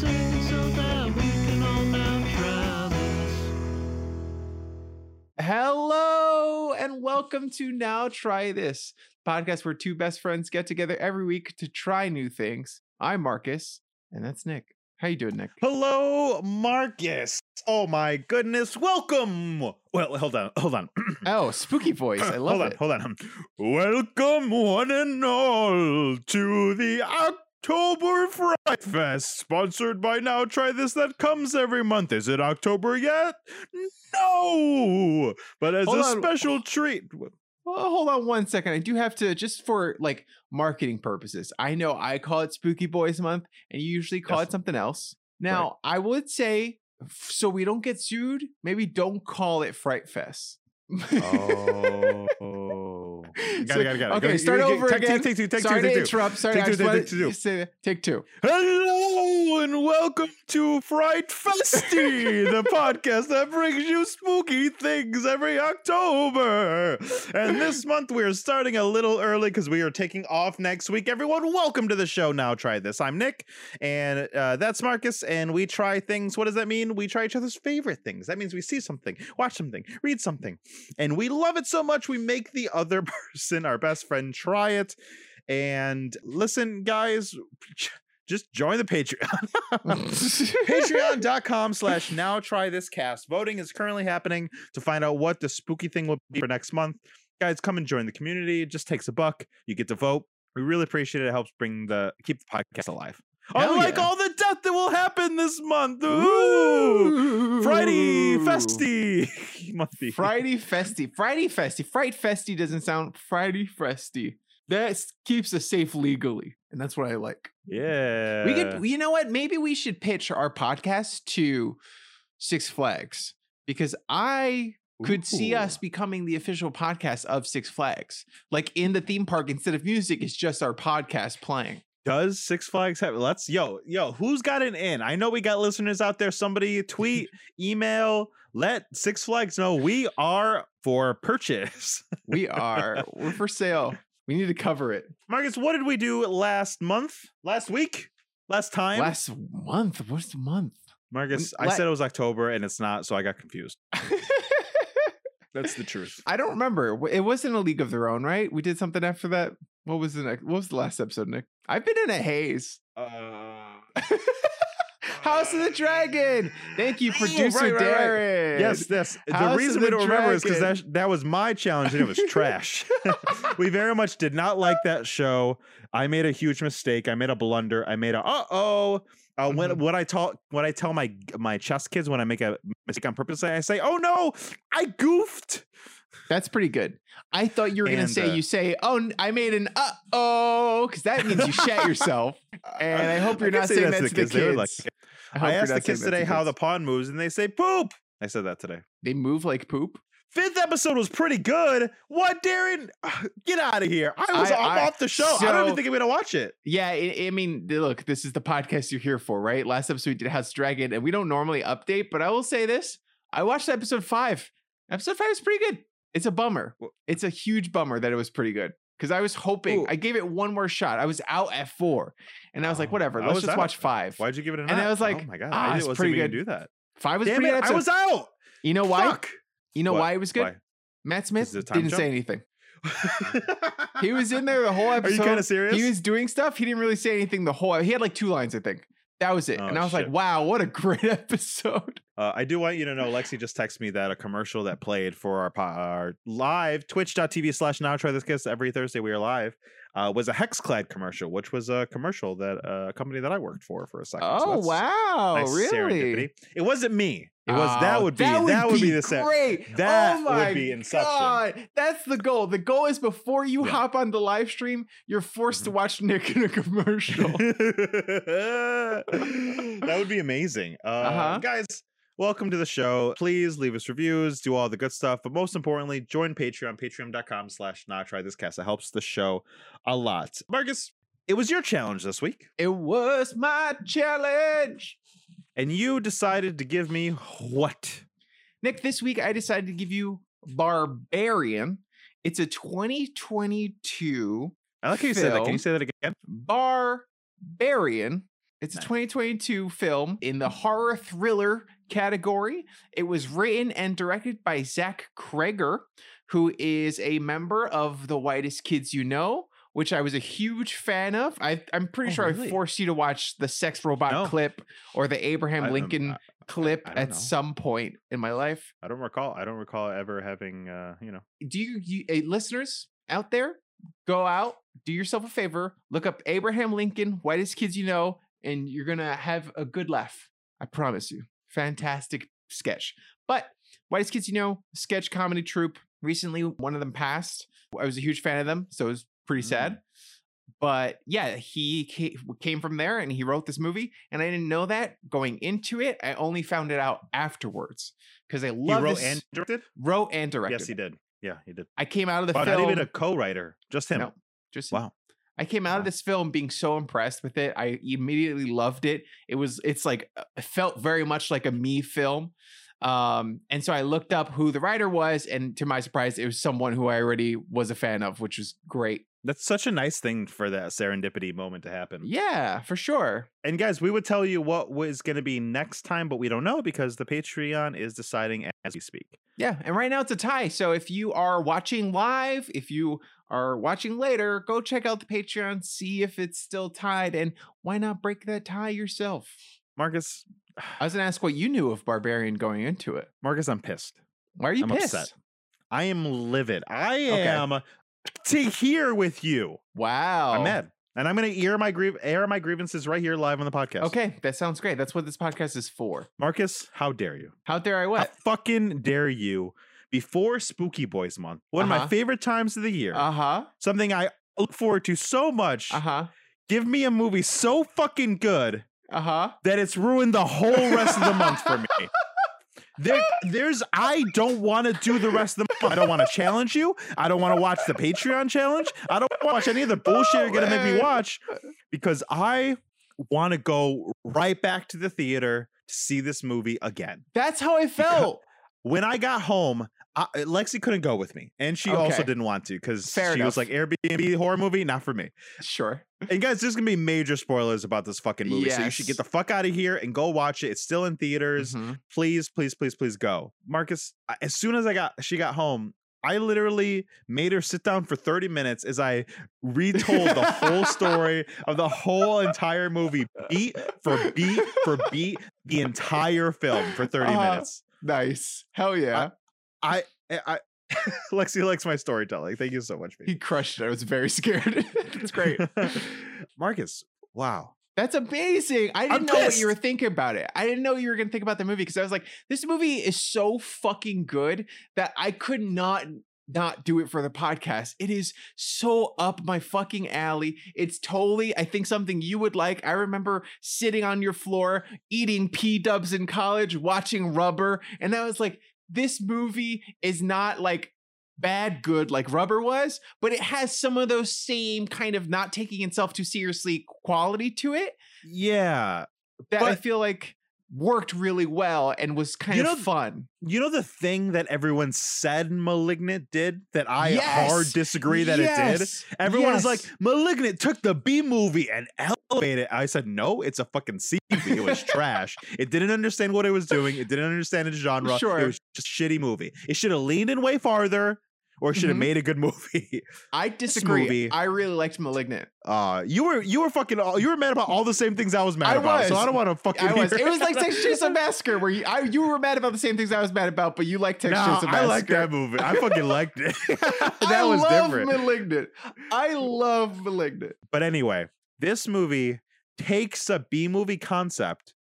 so that we can all now try this. Hello and welcome to Now Try This podcast where two best friends get together every week to try new things. I'm Marcus, and that's Nick. How you doing, Nick? Hello, Marcus. Oh my goodness. Welcome. Well, hold on. Hold on. Oh, spooky voice. I love it. hold on. Hold on. Welcome, one and all, to the October Fright Fest, sponsored by Now Try This that comes every month. Is it October yet? No. But as Hold a on. special treat. Well, hold on one second. I do have to just for like marketing purposes. I know I call it Spooky Boys Month, and you usually call Yes. it something else. Now, I would say, so we don't get sued, maybe don't call it Fright Fest. Oh. So- Got it, got it, got it. Okay, Go- start you- over take two, again. take two, take two, sorry take to two. interrupt. Sorry, Take two, take two, take to say that. Take two. Hello and welcome to Fright Festy, the podcast that brings you spooky things every October. And this month we are starting a little early because we are taking off next week. Everyone, welcome to the show. Now try this. I'm Nick, and uh, that's Marcus. And we try things. What does that mean? We try each other's favorite things. That means we see something, watch something, read something, and we love it so much we make the other person, our best friend, try it. And listen, guys, just join the Patreon. Patreon.com slash now try this cast. Voting is currently happening to find out what the spooky thing will be for next month. Guys, come and join the community. It just takes a buck. You get to vote. We really appreciate it. It helps bring the keep the podcast alive. Hell Unlike yeah. all the death that will happen this month. Ooh! Friday Festy. Monthy. Friday Festy. Friday Festy. Fright Festy doesn't sound Friday Festy. That keeps us safe legally. And that's what I like. Yeah. We could, you know what? Maybe we should pitch our podcast to Six Flags because I could see us becoming the official podcast of Six Flags. Like in the theme park, instead of music, it's just our podcast playing. Does Six Flags have? Let's yo yo. Who's got an in? I know we got listeners out there. Somebody tweet, email, let Six Flags know we are for purchase. We are, we're for sale. We need to cover it. Marcus, what did we do last month? Last week? Last time? Last month. What's the month? Marcus, when- I la- said it was October and it's not, so I got confused. That's the truth. I don't remember. It wasn't a League of Their Own, right? We did something after that. What was the next? What was the last episode, Nick? I've been in a haze. Uh, House of the Dragon. Thank you, producer right, right, right. Darren. Yes, yes. The House of reason the we don't remember is because that, that was my challenge and it was trash. we very much did not like that show. I made a huge mistake. I made a blunder. I made a uh oh. Uh, when Mhm. what I tell what I tell my my chess kids when I make a mistake on purpose, I say, "Oh no, I goofed." That's pretty good. I thought you were gonna say uh, you say, "Oh, I made an uh oh," because that means you shat yourself. And I hope you're can not say saying that that to the They were kids. like- I asked the kids today how the pawn moves, and they say poop. I said that today. they move like poop. Fifth episode was pretty good. What, Darren? Get out of here! I was I- I'm off the show. I don't even think I'm gonna watch it. Yeah, I, I mean, look, this is the podcast you're here for, right? Last episode we did House Dragon, and we don't normally update, but I will say this: I watched episode five. Episode five is pretty good. It's a bummer. It's a huge bummer that it was pretty good because I was hoping Ooh. I gave it one more shot. I was out at four, and I was like, Oh, whatever, let's just out. watch five. Why'd you give it an? And I was like, oh my god, ah, I didn't pretty good. do that. Five was Damn pretty it, good. I was out. You know why? Fuck. You know What? why it was good? Why? Matt Smith it a time didn't say anything. He was in there the whole episode. Are you kind of serious? He was doing stuff. He didn't really say anything the whole. He had like two lines, I think. That was it. Oh, and I was like, wow, what a great episode. Uh, I do want you to know, Lexi just texted me that a commercial that played for our, po- our live twitch.tv slash now try this kiss every Thursday we are live uh, was a Hexclad commercial, which was a commercial that uh, a company that I worked for for a second. Oh that's wow, nice really? It wasn't me. It was that Oh, would be that would, be, the set. great. That oh would my be Inception. God. That's the goal. The goal is before you Yeah. hop on the live stream, you're forced to Mhm. watch Nick in a commercial. that would be amazing. Uh, Uh-huh. Guys, welcome to the show. Please leave us reviews, do all the good stuff, but most importantly, join Patreon, patreon.com slash not try this cast. It helps the show a lot. Marcus, it was your challenge this week, it was my challenge. and you decided to give me what? Nick, this week I decided to give you Barbarian. It's a 2022 I like how you said that. Can you say that again? Barbarian. It's a 2022 film in the horror thriller category. It was written and directed by Zach Cregger, who is a member of the Whitest Kids You Know, which I was a huge fan of. I, I'm pretty Oh, sure really? I forced you to watch the Sex Robot No. clip or the Abraham I don't- Lincoln I- clip I don't at know. some point in my life. I don't recall. I don't recall ever having. Uh, you know. do you, you listeners out there go out do yourself a favor look up abraham lincoln whitest kids you know and you're gonna have a good laugh i promise you fantastic sketch but whitest kids you know sketch comedy troupe recently one of them passed i was a huge fan of them so it was pretty sad mm. but yeah he came from there and he wrote this movie and i didn't know that going into it i only found it out afterwards because i He wrote and directed. wrote and directed Yes, he did. Yeah, he did. i came out of the Wow, film not even a co-writer, just him. No. Just Wow. I came out of this film being so impressed with it. I immediately loved it. It was it's like uh, it felt very much like a me film. Um and so I looked up who the writer was and to my surprise it was someone who I already was a fan of, which was great. That's such a nice thing for that serendipity moment to happen. Yeah, for sure. And guys, we would tell you what was going to be next time, but we don't know because the Patreon is deciding as we speak. Yeah, and right now it's a tie. So if you are watching live, if you are watching later, go check out the Patreon, see if it's still tied and why not break that tie yourself? Marcus, I was going to ask what you knew of Barbarian going into it. Marcus, I'm pissed. Why are you I'm pissed? upset. I am livid. I Okay. am to here with you. Wow. I'm mad. And I'm going to air my grieve air my grievances right here live on the podcast. Okay, that sounds great. That's what this podcast is for. Marcus, how dare you? How dare I How what? fucking dare you before Spooky Boys month, one of Uh-huh. my favorite times of the year, Uh huh. something I look forward to so much. Uh huh. Give me a movie so fucking good Uh huh. that it's ruined the whole rest of the month for me. There, there's I don't want to do the rest of the. I don't want to challenge you. I don't want to watch the Patreon challenge. I don't watch any of the bullshit you're gonna make me oh, watch because I want to go right back to the theater to see this movie again. That's how I felt. When I got home, I, Lexi couldn't go with me, and she also didn't want to because she Fair was like Airbnb horror movie, not for me. Sure. And guys, there's gonna be major spoilers about this fucking movie, so you should get the fuck out of here and go watch it. It's still in theaters. Mhm. Please, please, please, please go, Marcus. As soon as I got she got home, I literally made her sit down for 30 minutes as I retold the whole story of the whole entire movie, beat for beat for beat, the entire film for 30 Uh-huh. minutes. Nice. Hell yeah. I, eh, I, I Lexi likes my storytelling. Thank you so much, he crushed it. I was very scared. it's great. Marcus. Wow. That's amazing. I I'm didn't know what you were thinking about it. I didn't know you were going to think about the movie because I was like, this movie is so fucking good that I could not not do it for the podcast. It is so up my fucking alley. It's totally, I think, something you would like. I remember sitting on your floor, eating P dubs in college, watching Rubber. And I was like, this movie is not like bad good like Rubber was, but it has some of those same kind of not taking itself too seriously quality to it Yeah. that I feel like worked really well and was kind You of know, fun. You know the thing that everyone said Malignant did that I hard disagree that it did? Yes! Everyone is like, Yes! Malignant took the B movie and I said, no, it's a fucking C movie. It was trash. It didn't understand what it was doing. It didn't understand its genre. Sure. It was just a shitty movie. It should have leaned in way farther or should have Mhm. made a good movie. I disagree. movie- I really liked Malignant. Uh, you were you were fucking all, you were mad about all the same things I was mad I about. So. I don't want to fucking. I was. It was like Texas Chainsaw Massacre, where you, I, you were mad about the same things I was mad about, but you liked Texas No, Chainsaw Massacre. I like that movie. I fucking liked it. that I was love different. Malignant. I love Malignant. But anyway, this movie takes a B movie concept,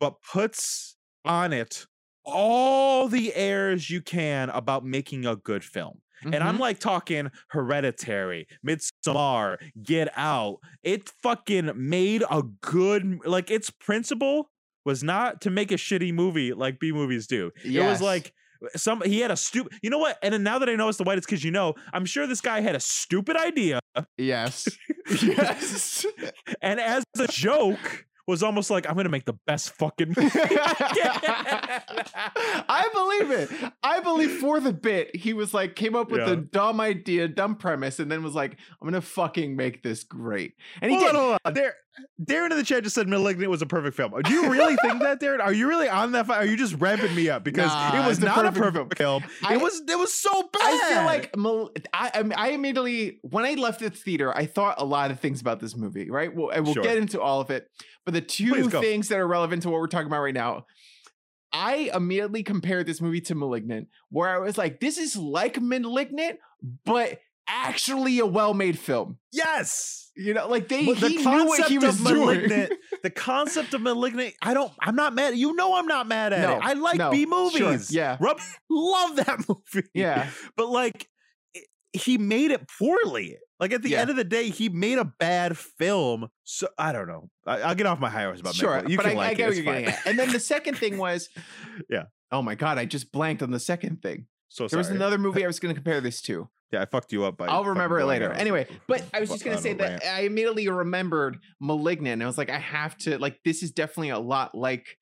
but puts on it all the airs you can about making a good film. And I'm Mhm. like talking Hereditary, Midsommar, Get Out. It fucking made a good like its principle was not to make a shitty movie like B movies do. It was like some he had a stupid you know what? And then now that I know it's the whitest because you know, I'm sure this guy had a stupid idea yes, yes. and as a joke was almost like I'm gonna make the best fucking movie. I believe it. I believe for the bit, he was like, came up with Yeah. the dumb idea, dumb premise, and then was like, I'm gonna fucking make this great. And he hold did. on, hold on. Dar- Darren in the chat just said Malignant was a perfect film. Do you really think that, Darren? Are you really on that? Fi- are you just ramping me up because Nah, it was a not a perfect perfect film? I- it was. It was so bad. I feel like I, I I immediately when I left the theater, I thought a lot of things about this movie. Right, well, and we'll Sure. get into all of it. But the two things that are relevant to what we're talking about right now, I immediately compared this movie to *Malignant*, where I was like, "This is like *Malignant*, but actually a well-made film." yes. You know, like they But he knew what he was of doing. Malignant, the concept of Malignant, I don't. I'm not mad. You know, I'm not mad at No, it. I like no, B sure, movies. yeah. Rob, love that movie. Yeah. but like, it- he made it poorly. Like at the Yeah. end of the day, he made a bad film. So I don't know. I, I'll get off my high horse about Sure. You but can I, like I get it. what you're getting at. And then the second thing was, Yeah. Oh my god, I just blanked on the second thing. So There was another movie I was going to compare this to. Yeah, I fucked you up. By I'll remember it later. out Anyway, but I was just gonna say that. I immediately remembered *Malignant*. And I was like, I have to like this is definitely a lot like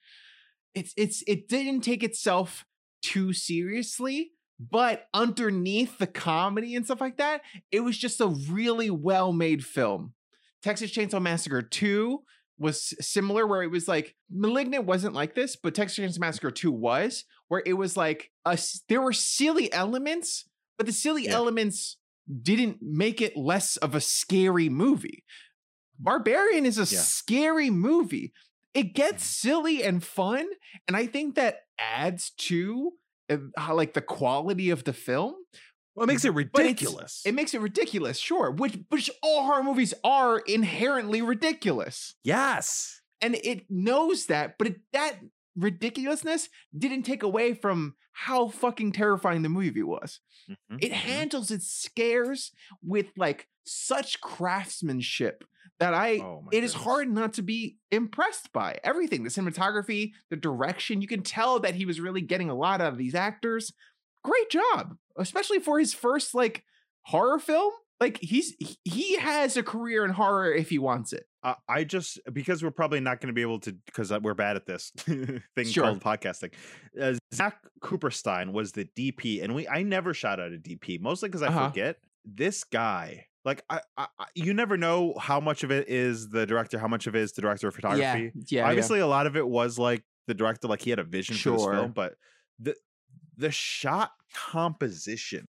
it's it's it didn't take itself too seriously, but underneath the comedy and stuff like that, it was just a really well made film. Texas Chainsaw Massacre 2 was similar where it was like Malignant wasn't like this, but Texas Chainsaw Massacre 2 was where it was like a there were silly elements, but the silly Yeah. elements didn't make it less of a scary movie. Barbarian is a Yeah. scary movie. It gets mm-hmm. silly and fun, and I think that adds to like the quality of the film. Well, it makes it ridiculous. It makes it ridiculous, sure. Which which all horror movies are inherently ridiculous, yes. and it knows that. But it, that ridiculousness didn't take away from how fucking terrifying the movie was. Mhm, It mhm. handles its scares with like such craftsmanship that I Oh it is goodness. hard not to be impressed by everything the cinematography the direction you can tell that he was really getting a lot out of these actors great job especially for his first like horror film like he's he- has a career in horror if he wants it I I just because we're probably not going to be able to because we're bad at this thing Sure. called podcasting. Uh, Zach Kuperstein was the DP, and we I never shout out a DP mostly because I Uh-huh. forget this guy. Like I, I, you never know how much of it is the director, how much of it is the director of photography. yeah yeah Obviously, a lot of it was like the director, like he had a vision for this film, but the the shot composition,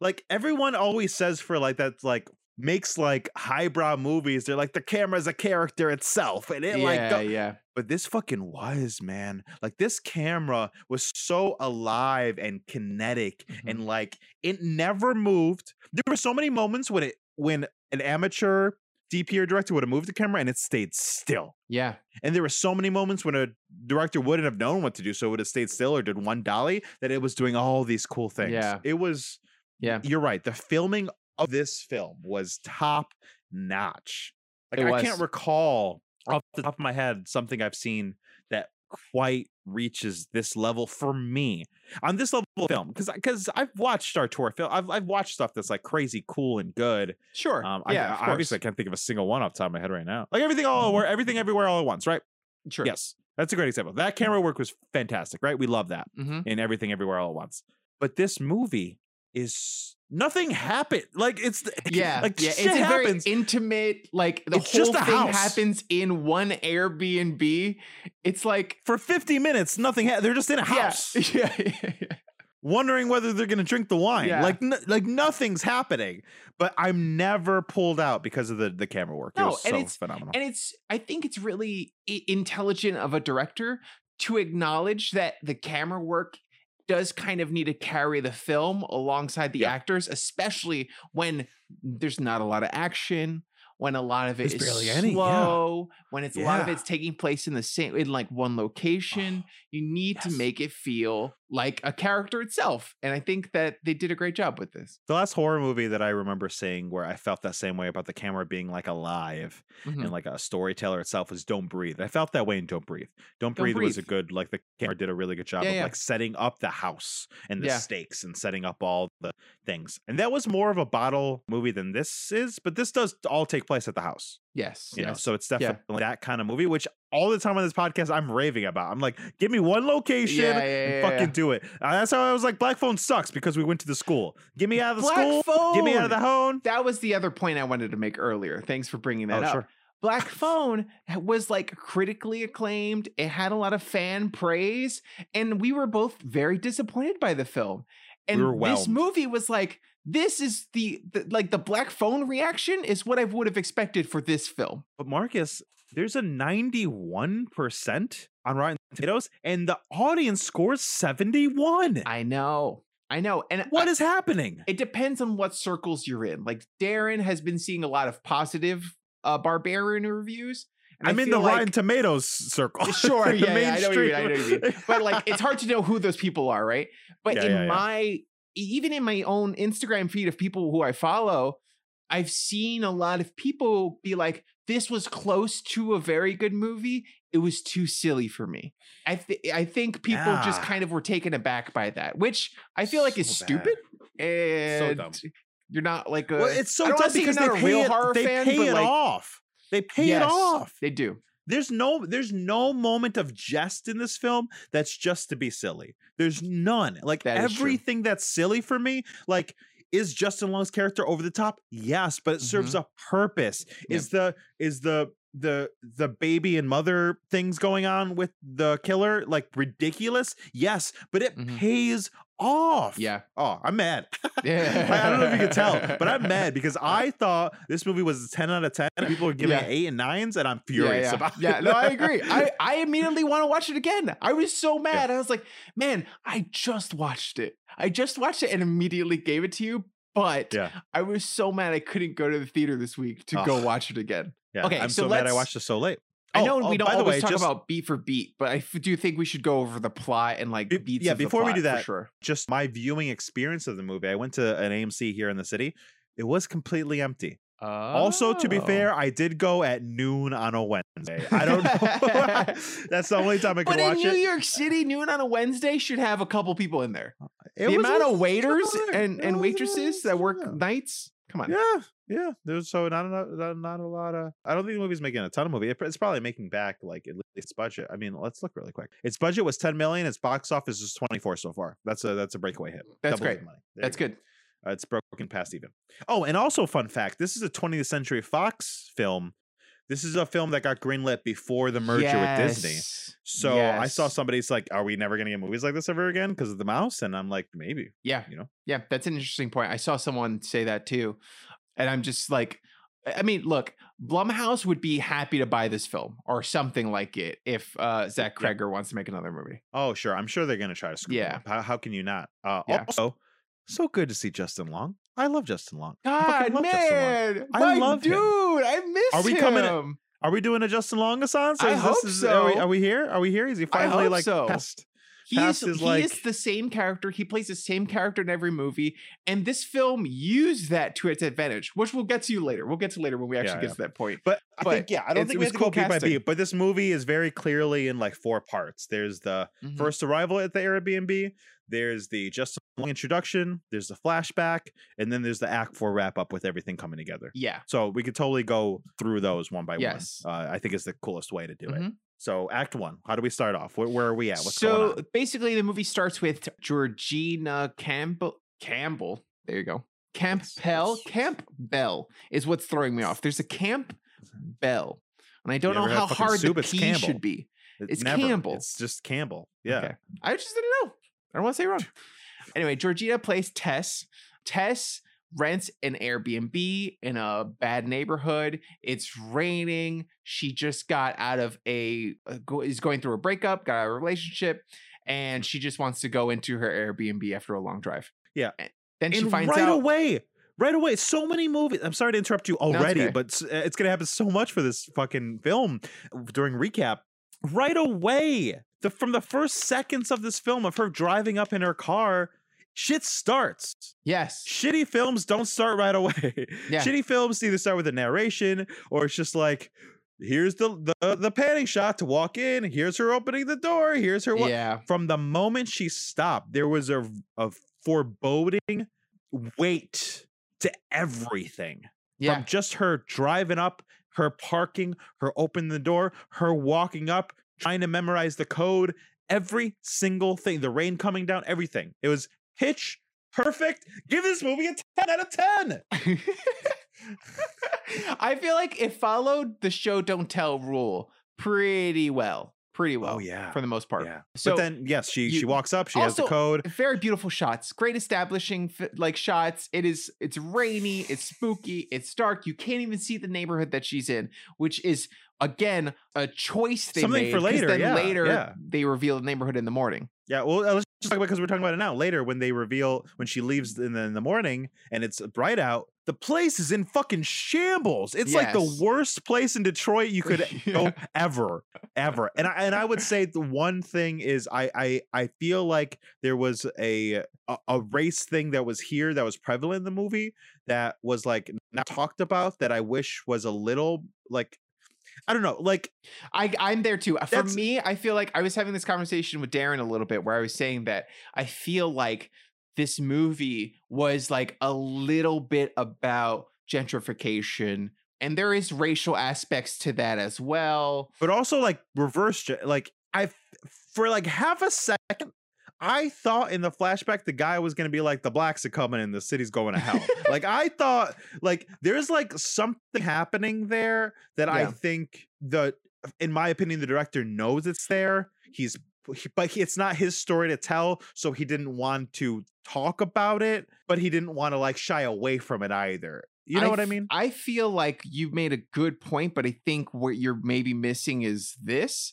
like everyone always says for like that's like makes like highbrow movies. They're like the camera's a character itself, and it yeah like go- yeah but this fucking was man like this camera was so alive and kinetic Mhm. and like it never moved there were so many moments when it when an amateur dp or director would have moved the camera and it stayed still. Yeah. And there were so many moments when a director wouldn't have known what to do so it would have stayed still or did one dolly that it was doing all these cool things. Yeah. it was yeah. you're right the filming of this film was top notch. Like i can't recall off the top of my head something i've seen that quite reaches this level for me on this level of film because because i've watched auteur film I've, I've watched stuff that's like crazy cool and good sure um yeah I- obviously i can't think of a single one off the top of my head right now like everything all where everything everywhere all at once right? Sure. Yes that's a great example that camera work was fantastic right? We love that hmm in everything everywhere all at once. But this movie is nothing happened. Like it's yeah like yeah shit it's a very happens. intimate like the It's whole thing house. happens in one airbnb it's like for 50 minutes, nothing. Ha- they're just in a house, yeah yeah, yeah, yeah. wondering whether they're gonna drink the wine. Like, n- like nothing's happening. But I'm never pulled out because of the the camera work. it No, was and so it's- phenomenal. and it's i think it's really intelligent of a director to acknowledge that the camera work does kind of need to carry the film alongside the Yeah. actors especially when there's not a lot of action when a lot of it There's is any, yeah. slow when it's a lot of it's taking place in the same in like one location you need to make it feel like a character itself and i think that they did a great job with this the last horror movie that I remember seeing where I felt that same way about the camera being like alive Mhm. and like a storyteller itself was Don't Breathe. I felt that way in Don't Breathe. Don't, Don't Breathe, was a good like the camera did a really good job Yeah, of yeah. like setting up the house and the Yeah. stakes and setting up all the things. And that was more of a bottle movie than this is, but this does all take place at the house. Yes. You know, so it's Yeah. definitely that kind of movie, which all the time on this podcast I'm raving about. I'm like, give me one location Yeah, yeah, and fucking yeah. do it. Uh, that's how I was like, Black Phone sucks because we went to the school. Get me out of the Black school. Get me out of the Phone! home. that was the other point I wanted to make earlier. Thanks for bringing that Oh, up. sure. Black Phone was like critically acclaimed. It had a lot of fan praise, and we were both very disappointed by the film. And were this movie was like, this is the, the like the Black Phone reaction is what I would have expected for this film. But Marcus, there's a 91% on Rotten Tomatoes, and the audience scores 71. I know, I know, and What I- is happening? It depends on what circles you're in. Like Darren has been seeing a lot of positive uh, Barbarian reviews. and I I'm in the like- Rotten Tomatoes circle. Sure, yeah, yeah, I know you mean, I know you mean. but like it's hard to know who those people are, right? But Yeah, in yeah. my even in my own Instagram feed of people who I follow, I've seen a lot of people be like, "This was close to a very good movie. It was too silly for me." I th- I think people just kind of were taken aback by that, which I feel like is stupid. And so dumb. you're not like a. well, it's so dumb wanna say you're because they not a pay real it, horror they fan, pay but it like- off. They pay yes, it off. They do. There's no there's no moment of jest in this film that's just to be silly. There's none. Like That everything that's silly for me, like is Justin Long's character over the top? Yes, but it serves Mm-hmm. a purpose. Is the is the the the baby and mother things going on with the killer like ridiculous? Yes, but it Mhm. pays off. Yeah. Oh, I'm mad. Yeah. I don't know if you can tell, but I'm mad because I thought this movie was a 10 out of 10 people are giving Yeah. it 8 and 9s and I'm furious yeah, yeah. about yeah it. Yeah, no i agree i i immediately want to watch it again i was so mad i was like man i just watched it i just watched it and immediately gave it to you but Yeah. i was so mad i couldn't go to the theater this week to go watch it again Yeah, Okay, I'm so so, mad I watched it so late. I Oh, know oh, we don't the always way, talk just- about beat for beat but i f- do think we should go over the plot and like Be- beats yeah, before we do that, sure Just my viewing experience of the movie. I went to an AMC here in the city. It was completely empty. Also, to be Oh. fair, I did go at noon on a Wednesday. I don't know. That's the only time I could watch it. but in New. York City, noon on a Wednesday should have a couple people in there. Uh, it the amount of waiters it was a- and, and waitresses that work yeah. nights. Come on. Yeah, yeah. There's so not enough, not, not a lot of. I don't think the movie's making a ton of movie. It- It's probably making back like at least its budget. I mean, let's look really quick. Its budget was 10 million. Its box office is 24 so far. That's a that's a breakaway hit. That's Doubles great. That's go. good. Uh, it's broken past even. Oh, and also fun fact: this is a 20th Century Fox film. This is a film that got greenlit before the merger with Disney. Yes. So I saw somebody's like, "Are we never going to get movies like this ever again because of the mouse?" And I'm like, "Maybe." Yeah. You know? Yeah. That's an interesting point. I saw someone say that too. And I'm just like, I mean, look, Blumhouse would be happy to buy this film or something like it if uh, Zach Yeah. Wants to make another movie. Oh, sure. I'm sure they're going to try to screw. Yeah. Yeah. How, how can you not? Uh, Yeah. Also, so good to see Justin Long. I love Justin Long. God, fucking love Justin Long. man. I love him. dude. I miss Are we him. coming- Are we doing a Justin Long assance? I hope this, is, Are we, so. are we here? Are we here? Is he I finally like so. past? He is, he like- is the same character. He plays the same character in every movie. And this film used that to its advantage, which we'll get to later. We'll get to later when we actually Yeah, get yeah. to that point. But I think yeah, I don't think it we was cool beat by beat. But this movie is very clearly in like four parts. There's the Mhm. first arrival at the Airbnb. There's the Justin Long introduction. There's the flashback, and then there's the Act Four wrap up with everything coming together. Yeah. So we could totally go through those one by Yes. one. Uh, I think is the coolest way to do it. Mhm. So Act One, how do we start off? Where, where are we at? What's so going on? basically, the movie starts with Georgina Campbell. Campbell. There you go. Campbell. Campbell is what's throwing me off. There's a Camp Bell, and I don't know how hard soup? the P Campbell. should be. it's. Campbell. It's just Campbell. Yeah. Okay. I just didn't know. I don't want to say wrong. Anyway, Georgina plays Tess. Tess rents an Airbnb in a bad neighborhood. It's raining. She just got out of a is going through a breakup, got out of a relationship, and she just wants to go into her Airbnb after a long drive. Yeah. And then she and finds right out away right away so many movies i'm sorry to interrupt you already okay. but uh, it's gonna happen so much for this fucking film during recap right away the from the first seconds of this film of her driving up in her car shit starts yes. shitty films don't start right away Yeah. shitty films either start with a narration or it's just like here's the the, the panning shot to walk in here's her opening the door here's her wa- Yeah. from the moment she stopped, there was a, a foreboding weight to everything. Yeah. From just her driving up, her parking, her opening the door, her walking up, trying to memorize the code, every single thing, the rain coming down, everything. It was pitch perfect. Give this movie a 10 out of 10. I feel like it followed the show don't tell rule pretty well. Pretty oh, well. Oh, yeah. For the most part. Yeah. So but then, yes, she you- she walks up, she has the code. very beautiful shots great establishing like shots it is it's rainy it's spooky it's dark you can't even see the neighborhood that she's in which is again a choice they Something made for later, then yeah, later yeah. they reveal the neighborhood in the morning Yeah, well, uh, let's just talk about because we're talking about it now. Later, when they reveal when she leaves in the, in the morning and it's bright out, the place is in fucking shambles. It's like the worst place in Detroit you could go ever, ever. And I and I would say the one thing is I I I feel like there was a a, a race thing that was here that was prevalent in the movie that was like not talked about that I wish was a little like I don't know like I, I'm there too. For me, I feel like I was having this conversation with Darren a little bit where I was saying that I feel like this movie was like a little bit about gentrification, and there is racial aspects to that as well. but also like reverse like i for like half a second i thought in the flashback the guy was going to be like the blacks are coming and the city's going to hell. Like i thought like there's like something happening there that i think the in my opinion the director knows it's there. He's but it's not his story to tell so he didn't want to talk about it but he didn't want to like shy away from it either. You know what I mean? I feel like you made a good point, but I think what you're maybe missing is this.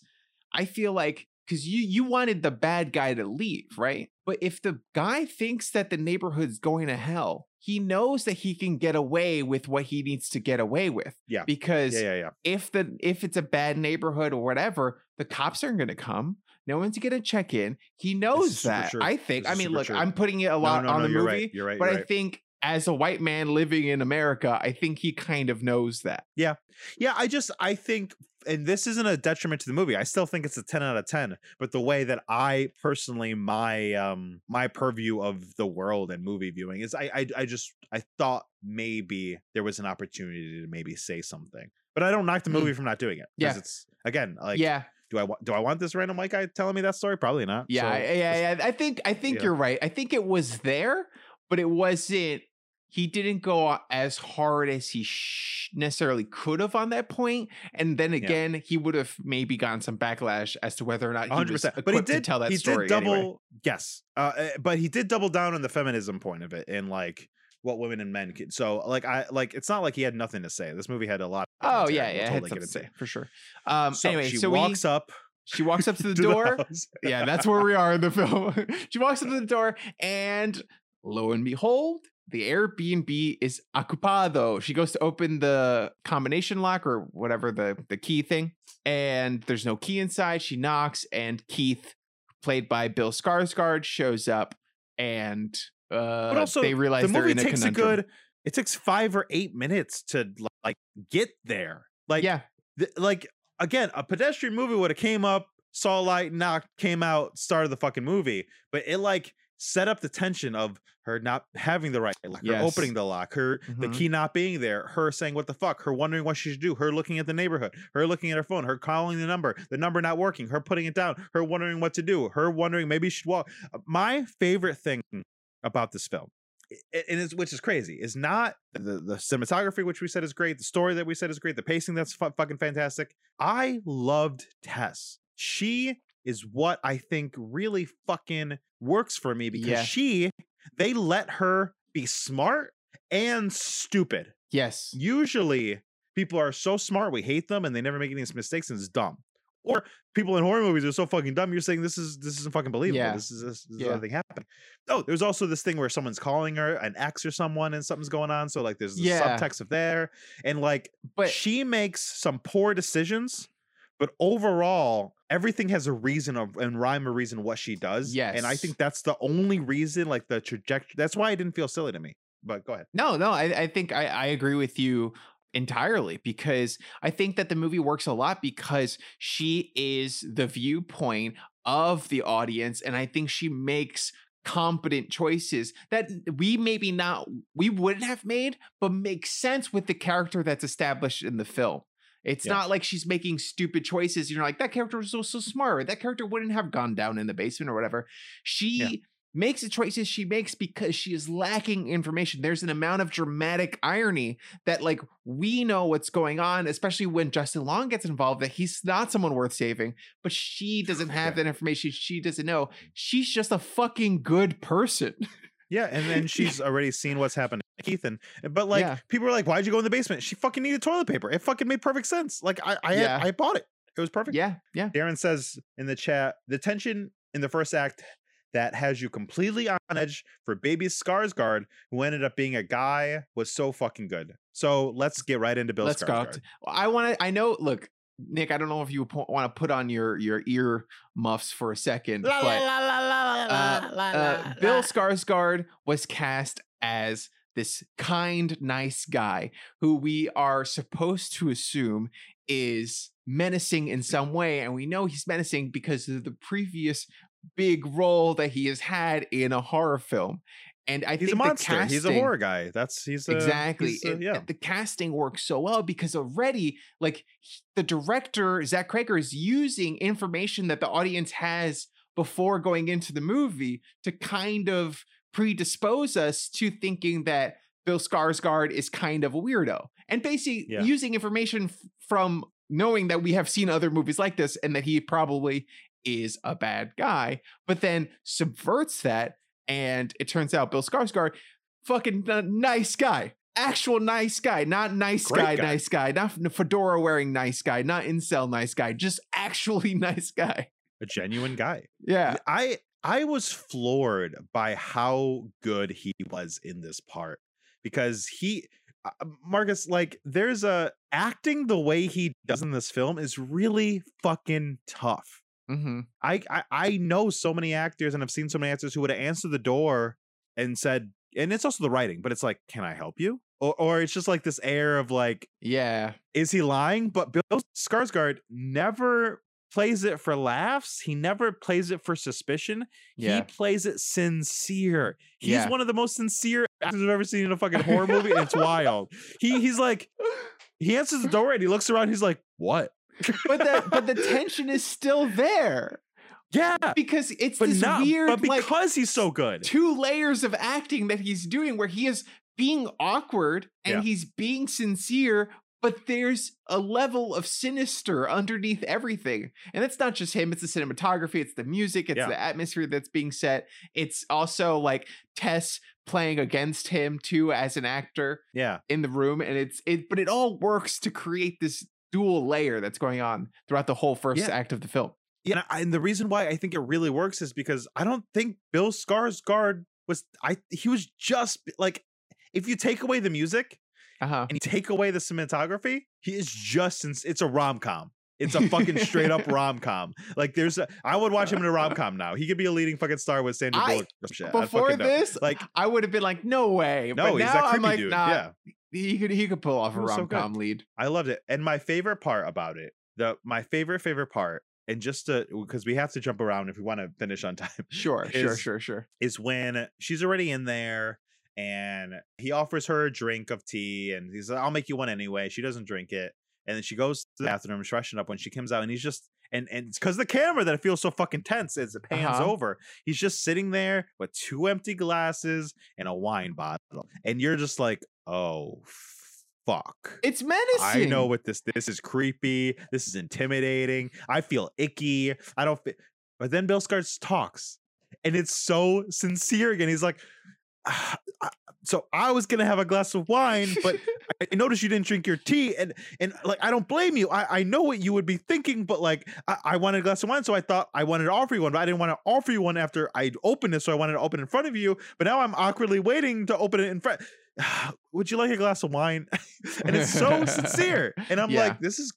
I feel like because you you wanted the bad guy to leave, right? But if the guy thinks that the neighborhood's going to hell, he knows that he can get away with what he needs to get away with. Yeah. Because yeah yeah yeah if the if it's a bad neighborhood or whatever, the cops aren't going to come. No one's going to check in. He knows that. true. I think. I mean, look, true. I'm putting it a No, lot no, on no, the you're movie, right, you're right but you're I right. think as a white man living in America, I think he kind of knows that. Yeah. Yeah, I just I think and this isn't a detriment to the movie. I still think it's a 10 out of 10, but the way that I personally my um my purview of the world and movie viewing is I I, I just I thought maybe there was an opportunity to maybe say something. But I don't knock the Mm. movie from not doing it. Yeah. It's again like yeah, do I want do I want this random white guy telling me that story? Probably not. yeah, So yeah, yeah. I think I think yeah. you're right. I think it was there, but it wasn't. He didn't go as hard as he sh- necessarily could have on that point, and then again, he would have maybe gotten some backlash as to whether or not he hundred was percent. equipped But he did tell that he story. did double anyway. yes, uh, uh, but he did double down on the feminism point of it and like what women and men can. So like I like it's not like he had nothing to say. This movie had a lot. of Oh yeah, yeah, had totally get to say for sure. Um, So anyway, she so walks we, up she walks up to the to door. house. yeah, that's where we are in the film. she walks up to the door, and lo and behold, the Airbnb is ocupado. She goes to open the combination lock or whatever the the key thing, and there's no key inside. She knocks, and Keith, played by Bill Skarsgård, shows up, and uh, But also, they realize the they're movie in a takes a good. It takes five or eight minutes to like get there. Like yeah, th- like again, a pedestrian movie would have came up, saw a light, knocked, came out, started the fucking movie. But it like set up the tension of her not having the right lock, her opening the lock, her the Mhm. key not being there, her saying what the fuck, her wondering what she should do, her looking at the neighborhood, her looking at her phone, her calling the number, the number not working, her putting it down, her wondering what to do, her wondering maybe she should walk. My favorite thing about this film and it's, which is crazy is not the the cinematography which we said is great the story that we said is great the pacing that's fu- fucking fantastic i loved tess she is what i think really fucking works for me because Yeah. she they let her be smart and stupid yes, usually people are so smart we hate them and they never make any mistakes and it's dumb or people in horror movies are so fucking dumb you're saying this is this isn't fucking believable Yeah. this is this, this Yeah. is nothing happening oh there's also this thing where someone's calling her an ex or someone and something's going on so like there's the Yeah. subtext of there and like but she makes some poor decisions but overall everything has a reason of and rhyme or reason what she does Yes. and i think that's the only reason like the trajectory that's why it didn't feel silly to me but go ahead No, no, I, I think I, I agree with you entirely because I think that the movie works a lot because she is the viewpoint of the audience. And I think she makes competent choices that we maybe not we wouldn't have made, but make sense with the character that's established in the film. It's Yeah. not like she's making stupid choices. You're like, that character was so so smart. That character wouldn't have gone down in the basement or whatever. She Yeah. makes the choices she makes because she is lacking information. There's an amount of dramatic irony that like we know what's going on, especially when Justin Long gets involved, that he's not someone worth saving, but she doesn't have that information. She doesn't know. She's just a fucking good person. Yeah, and then she's already seen what's happened Keith, and but like Yeah. people were like, "Why'd you go in the basement?" She fucking needed toilet paper. It fucking made perfect sense. Like I, I, Yeah. had, I bought it. It was perfect. yeah, yeah. Darren says in the chat, the tension in the first act that has you completely on edge for baby Skarsgård, who ended up being a guy, was so fucking good. So let's get right into Bill Let's go. I want to. I know. Look, Nick. I don't know if you want to put on your your ear muffs for a second, but uh, Bill Skarsgård was cast as this kind, nice guy who we are supposed to assume is menacing in some way, and we know he's menacing because of the previous big role that he has had in a horror film. And I He's think a monster. He's a horror guy. That's he's a, exactly he's a- yeah. the casting works so well because already like the director zach Cregger is using information that the audience has before going into the movie to kind of predispose us to thinking that bill skarsgård is kind of a weirdo and basically Yeah. using information f- from knowing that we have seen other movies like this and that he probably is a bad guy but then subverts that and it turns out Bill Skarsgård, fucking nice guy, actual nice guy, not nice guy, guy. nice guy, not fedora wearing nice guy, not incel nice guy, just actually nice guy. a genuine guy. Yeah, I I was floored by how good he was in this part because he uh, Marcus like there's a acting the way he does in this film is really fucking tough. hmm I, I I know so many actors and I've seen so many actors who would have answered the door and said and it's also the writing but it's like can I help you or or it's just like this air of like yeah, is he lying? But Bill Skarsgård never plays it for laughs. He never plays it for suspicion. He plays it sincere. He's Yeah. one of the most sincere actors I've ever seen in a fucking horror movie, and it's wild. He he's like he answers the door and he looks around. He's like, "What?" but the but the tension is still there Yeah, because it's but this not. weird but like because he's so good. two layers of acting that he's doing where he is being awkward and Yeah. he's being sincere but there's a level of sinister underneath everything and it's not just him it's the cinematography it's the music it's Yeah. the atmosphere that's being set it's also like tess playing against him too as an actor Yeah, in the room and it's it but it all works to create this dual layer that's going on throughout the whole first Yeah. act of the film yeah. and And the reason why I think it really works is because I don't think Bill Skarsgård was. I he was just like if you take away the music uh-huh and you take away the cinematography, he is just ins- it's a rom com. It's a fucking straight up rom com. Like there's a I would watch him in a rom com now. He could be a leading fucking star with Sandra Bullock. I'd before fucking know. this like i would have been like no way no, but he's now that i'm creepy like dude. nah, Yeah, he could he could pull off a so rom com lead. I loved it. And my favorite part about it, the my favorite favorite part, and just to because we have to jump around if we want to finish on time, Sure, sure, sure, sure. is when she's already in there and he offers her a drink of tea and he's like, I'll make you one anyway. She doesn't drink it. And then she goes to the bathroom, freshen up when she comes out, and he's just and and it's because the camera that it feels so fucking tense as it pans Uh-huh. over. He's just sitting there with two empty glasses and a wine bottle. And you're just like, oh fuck. It's menacing. I know what this this is creepy. This is intimidating. I feel icky. I don't fit. But then Bill Skarsgård talks, and it's so sincere again. He's like, "Ah, ah, Ah, "So I was gonna have a glass of wine, but I noticed you didn't drink your tea, and and like I don't blame you. I I know what you would be thinking, but like I, I wanted a glass of wine, so I thought I wanted to offer you one, but I didn't want to offer you one after I opened it, so I wanted to open it in front of you. But now I'm awkwardly waiting to open it in front. Ah, would you like a glass of wine? and it's so sincere. And I'm Yeah. like, this is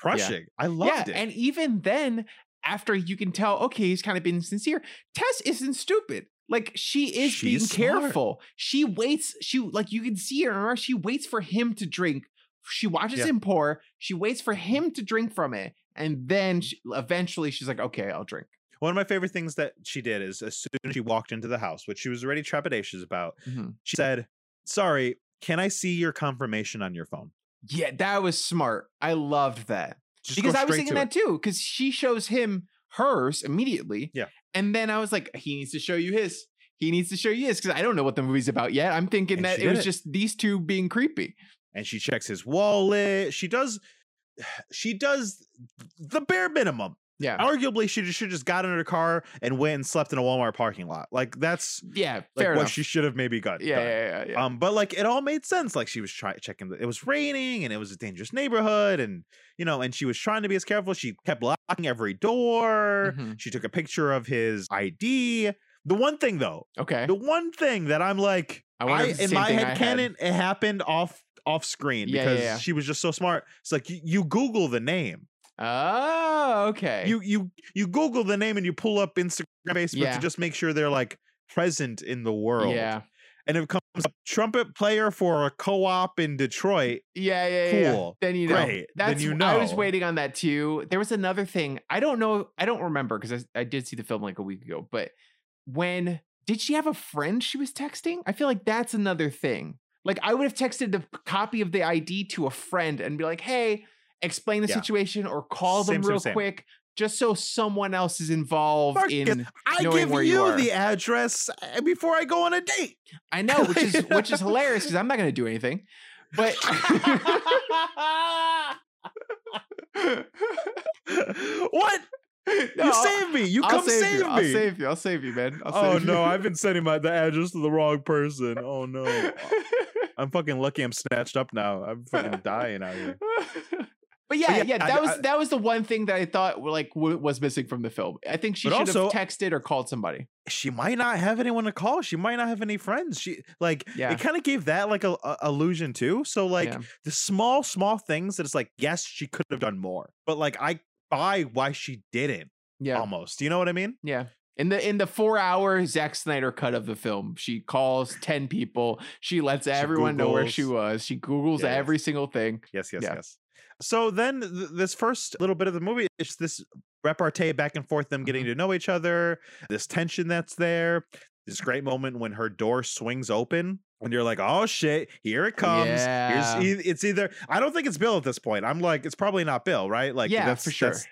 crushing. I loved yeah, it. and even then, after you can tell, okay, he's kind of been sincere. Tess isn't stupid. Like she is being She's smart. careful. She waits. She like you can see her. She waits for him to drink. She watches Yeah. him pour. She waits for him to drink from it, and then she, eventually she's like, "Okay, I'll drink." One of my favorite things that she did is as soon as she walked into the house, which she was already trepidatious about, Mhm. she said, Sorry, can I see your confirmation on your phone? Yeah, that was smart. I loved that. Just because I was thinking that too. Because she shows him hers immediately. Yeah. And then I was like, he needs to show you his. He needs to show you his because I don't know what the movie's about yet. I'm thinking And that it was it. just these two being creepy. and she checks his wallet. She does she does the bare minimum. Yeah. Arguably, she should just got in her car and went and slept in a Walmart parking lot. Like that's Yeah. like what enough. she should have maybe got. yeah, yeah, yeah, yeah. Um, but like it all made sense. Like she was trying checking. The, it was raining and it was a dangerous neighborhood, and you know, and she was trying to be as careful. She kept locking every door. Mhm. She took a picture of his ID. The one thing though, Okay. the one thing that I'm like, I I, wonder if it's the in my head canon, it happened off off screen yeah, because yeah. she was just so smart. It's like you, you Google the name. Oh, okay. You you you Google the name and you pull up Instagram, Facebook Yeah. to just make sure they're like present in the world. Yeah. And it comes up trumpet player for a co-op in Detroit. Yeah, yeah, yeah. yeah. Cool. Then you know. Great. Then That's you I was waiting on that too. There was another thing. I don't know. I don't remember because I, I did see the film like a week ago. But when did she have a friend she was texting? I feel like that's another thing. Like I would have texted the copy of the ID to a friend and be like, "Hey, explain the Yeah. situation or call them Same, same, real same. quick." Just so someone else is involved Marcus, in, I knowing give where you, you the address uh, before I go on a date. I know, which is which is hilarious because I'm not going to do anything. But what? No, you saved me. You I'll come save, save you. me. I'll save you. I'll save you, man. I'll oh save no, you. I've been sending my the address to the wrong person. Oh no. I'm fucking lucky I'm snatched up now. I'm fucking dying out here. But yeah, yeah, yeah, I- that was I- that was the one thing that I thought like w- was missing from the film. I think she should also- have texted or called somebody. She might not have anyone to call. She might not have any friends. She like Yeah. it kind of gave that like a, a illusion too. So like Yeah. the small small things that it's like yes she could have done more, but like I buy why she didn't Yeah, almost. Do you know what I mean? yeah. In the in the four hour Zack Snyder cut of the film, she calls ten people. She lets everyone know where she was. She googles yes. every single thing. Yes, yes, Yeah. yes. So then th- this first little bit of the movie is this repartee back and forth, them Mm-hmm. getting to know each other, this tension that's there, this great moment when her door swings open. And you're like, oh shit, here it comes. Yeah. Here's it's either I don't think it's Bill at this point. I'm like, it's probably not Bill, right? Like Yeah, that's for sure. that's-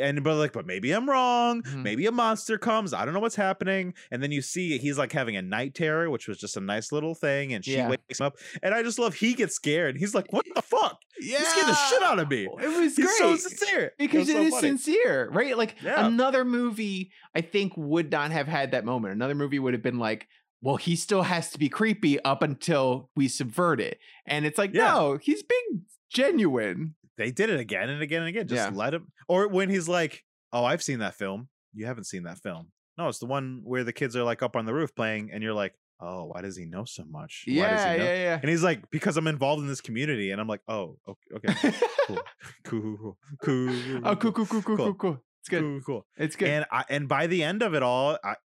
and but like, but maybe I'm wrong. Mhm. Maybe a monster comes. I don't know what's happening. And then you see he's like having a night terror, which was just a nice little thing. And she Yeah. wakes him up. And I just love he gets scared. He's like, what the fuck? Yeah, He scared the shit out of me. It was He's great. so sincere. because it it was is so funny. sincere, right? Like Yeah. another movie, I think would not have had that moment. Another movie would have been like, well, he still has to be creepy up until we subvert it, and it's like, Yeah. no, he's being genuine. They did it again and again and again. Just Yeah. let him. Or when he's like, "Oh, I've seen that film. You haven't seen that film. No, it's the one where the kids are like up on the roof playing, and you're like, oh, why does he know so much? Why does Yeah, he know? yeah, yeah. And he's like, because I'm involved in this community, and I'm like, oh, okay, okay, cool, cool, cool, cool, oh, cool, cool, cool, cool, Cool. cool, cool. It's good. cool, cool. It's good. And I, and by the end of it all, I,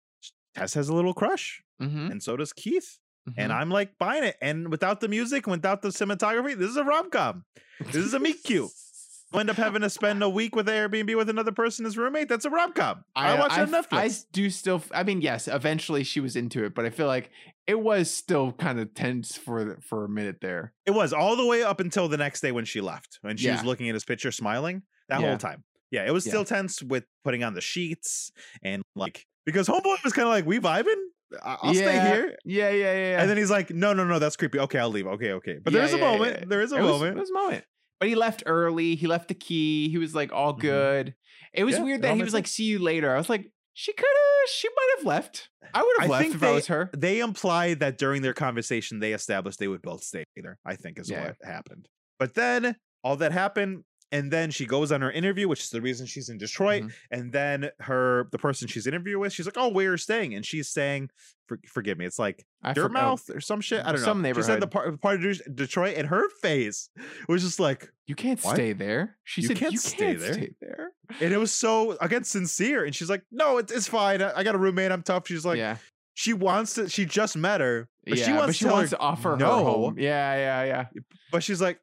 Tess has a little crush, Mhm, and so does Keith. And mhm. I'm like buying it. And without the music, without the cinematography, this is a rom com. This is a meet cute. You end up having to spend a week with Airbnb with another person as roommate. That's a rom com. I, watch it on I- Netflix. I do still. I mean, yes, eventually she was into it, but I feel like it was still kind of tense for for a minute there. it was all the way up until the next day when she left, and she was looking at his picture, smiling that Yeah. whole time. Yeah, it was Yeah. still tense with putting on the sheets and like because homeboy was kind of like, "We vibing? I'll stay here." Yeah, yeah, yeah. yeah. And then he's like, "No, no, no, that's creepy. Okay, I'll leave. Okay, okay." But Yeah, there is a yeah, yeah, moment. yeah. There is a it moment. Was a moment. But he left early. He left the key. He was like all Mhm. good. It was Yeah, weird that he was like, "See you later." I was like, she could have. She might have left. I would I have left think if I was her. they imply that during their conversation they established they would both stay together. I think is Yeah. what happened. But then all that happened, and then she goes on her interview, which is the reason she's in Detroit. Mhm. And then her, the person she's interviewing with, she's like, "Oh, where are you staying?" And she's saying, for, "Forgive me, it's like I forgot- Dirtmouth or some shit. I don't know." Some neighborhood. She said the part, part of Detroit, and her face was just like, You can't What? stay there. She You said can't you stay can't there." stay there. and it was so again sincere. And she's like, "No, it's, it's fine. I, I got a roommate. I'm tough." She's like, yeah, she wants to. She just met her, but yeah. she wants but she to wants her to offer her no. home. Yeah, yeah, yeah. but she's like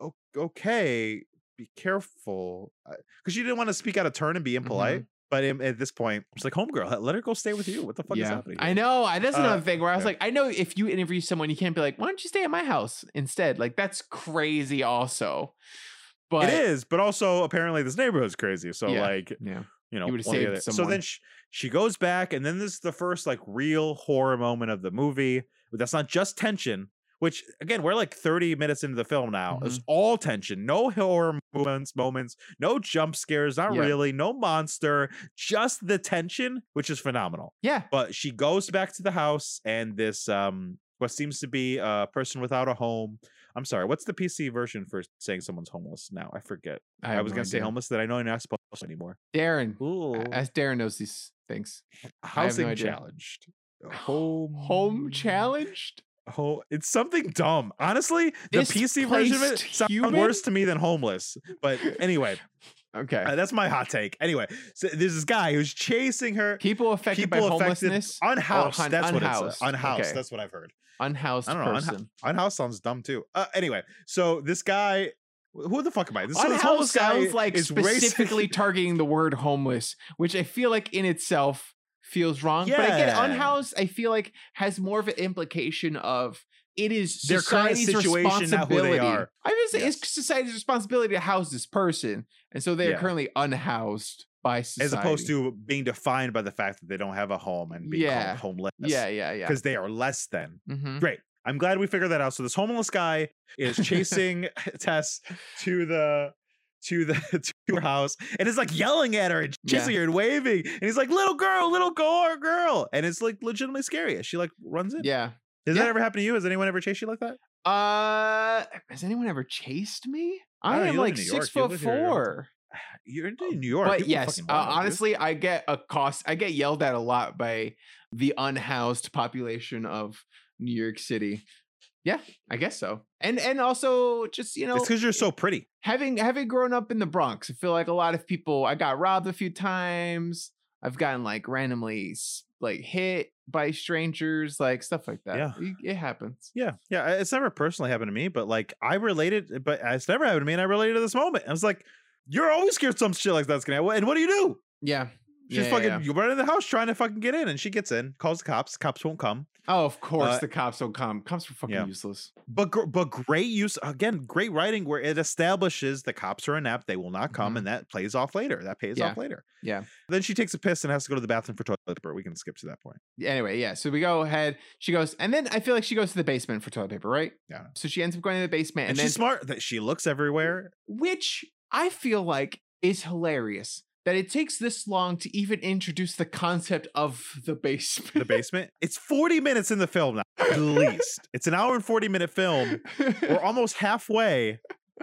"Uh, okay be careful because she didn't want to speak out of turn and be impolite But im- at this point, it's like, homegirl, let- her go stay with you. What the fuck is happening? I know. I, that's Uh, another thing where I was yeah. like, I know if you interview someone, you can't be like, why don't you stay at my house instead? Like that's crazy. Also, but it is, but also apparently this neighborhood's crazy. So Yeah. like, Yeah. you know, You would've one or the saved. So then she, she goes back, and then this is the first like real horror moment of the movie. But that's not just tension. Which again, we're like 30 minutes into the film now. Mm-hmm. It's all tension, no horror moments, moments, no jump scares, not Yeah. really, no monster, just the tension, which is phenomenal. Yeah. But she goes back to the house, and this um, what seems to be a person without a home. I'm sorry, what's the PC version for saying someone's homeless now? I forget. I, have was no gonna say homeless that I know you're not supposed to anymore. Darren, Ooh, as Darren knows these things. housing idea. challenged. Home Home challenged. Home. It's something dumb. Honestly, the PC version of it sounds human? worse to me than homeless. But anyway, Okay. uh, that's my hot take. Anyway, so there's this guy who's chasing her. people affected by People affected, homelessness. unhoused. hun- that's what it's uh, unhoused. Okay. That's what I've heard. unhoused I don't know. Unha- unhoused sounds dumb too. Uh, anyway, so this guy, who the fuck am I? This, this Unhoused homeless guy sounds like is specifically targeting the word homeless, which I feel like in itself feels wrong. But again, Yeah. unhoused, I feel like has more of an implication of it is Their current society's situation, not who they responsibility. are. I would say Yes. it's society's responsibility to house this person, and so they are Yeah. currently unhoused by society. as opposed to being defined by the fact that they don't have a home and being Yeah. called homeless. yeah, yeah, yeah. because they are less than. Mhm. Great. I'm glad we figured that out. So this homeless guy is chasing Tess to the to the to her house and is like yelling at her and chasing her and waving. And he's like, little girl, little girl, girl. And it's like legitimately scary as she like runs in. Yeah. Has Yeah. that ever happened to you? Has anyone ever chased you like that? Uh, has anyone ever chased me? I I, am like in New York. six foot live here all the time. four. You're in New York. But people yes, uh, honestly, I get a cost. I get yelled at a lot by the unhoused population of New York City. Yeah, I guess so. And and also just you know it's because you're eh, so pretty. having having grown up in the Bronx, I feel like a lot of people. I got robbed a few times. I've gotten like randomly like hit by strangers, like stuff like that. Yeah. it, it happens. Yeah, yeah. It's never personally happened to me, but like I related, eh, but it's never happened to me, and I related to this moment. I was like, "You're always scared some shit like that's gonna happen." And what do you do? Yeah. She's Yeah, fucking yeah. you run in the house trying to fucking get in, and she gets in, calls the cops. Cops won't come. Oh, of course Uh, the cops don't come. Cops are fucking yeah. useless. But but great use again, great writing where it establishes the cops are inept, they will not come, Mhm. and that plays off later. That pays off later. Yeah. Then she takes a piss and has to go to the bathroom for toilet paper. We can skip to that point. Anyway, yeah. So we go ahead. She goes, and then I feel like she goes to the basement for toilet paper, right? Yeah. So she ends up going to the basement, And, and, then she's smart that she looks everywhere. which I feel like is hilarious that it takes this long to even introduce the concept of the basement. The basement. it's 40 minutes in the film now, at least. It's an hour and 40 minute film. We're almost halfway,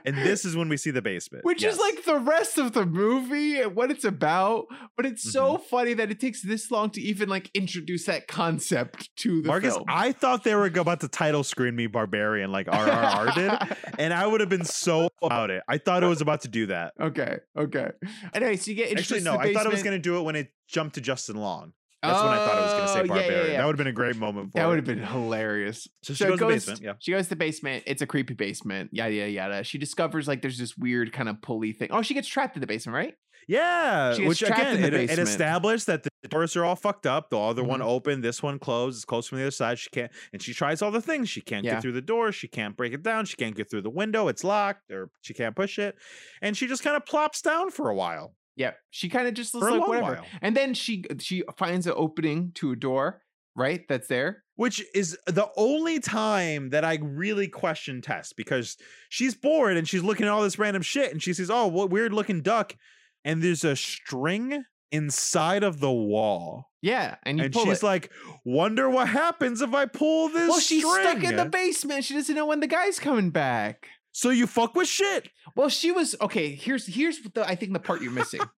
and this is when we see the basement. Which is like the rest of the movie and what it's about, but it's Mm-hmm. so funny that it takes this long to even like introduce that concept to the Marcus, film. I thought they were about to title screen me Barbarian like RRR did, and I would have been so about it. I thought it was about to do that. okay, okay. Anyway, so you get introduced Actually, no, to the I thought it was going to do it when it jumped to Justin Long. That's when I thought it was going to Oh, say yeah, yeah, Barbarian. yeah. That would have been a great moment for That would have been hilarious. So she it goes to the basement, yeah. She goes to the basement. It's a creepy basement. Yada yada yada. She discovers like there's this weird kind of pulley thing. Oh, she gets trapped in the basement, right? Yeah, She gets which trapped again, in the it, it established that the doors are all fucked up. The other one Mhm. open, this one closed. It's closed from the other side. She can't, and she tries all the things. She can't get through the door. She can't break it down. She can't get through the window. It's locked, or she can't push it, and she just kind of plops down for a while. Yeah. She kind of just looks like whatever. while. And then she uh, she finds an opening to a door, right? That's there. Which is the only time that I really question Tess because she's bored and she's looking at all this random shit and she says, "Oh, what weird looking duck," and there's a string inside of the wall. Yeah, and you and she's it. like, "Wonder what happens if I pull this well, she's stuck in the basement. She doesn't know when the guy's coming back. So you fuck with shit. Well, she was okay. Here's here's the I think the part you're missing.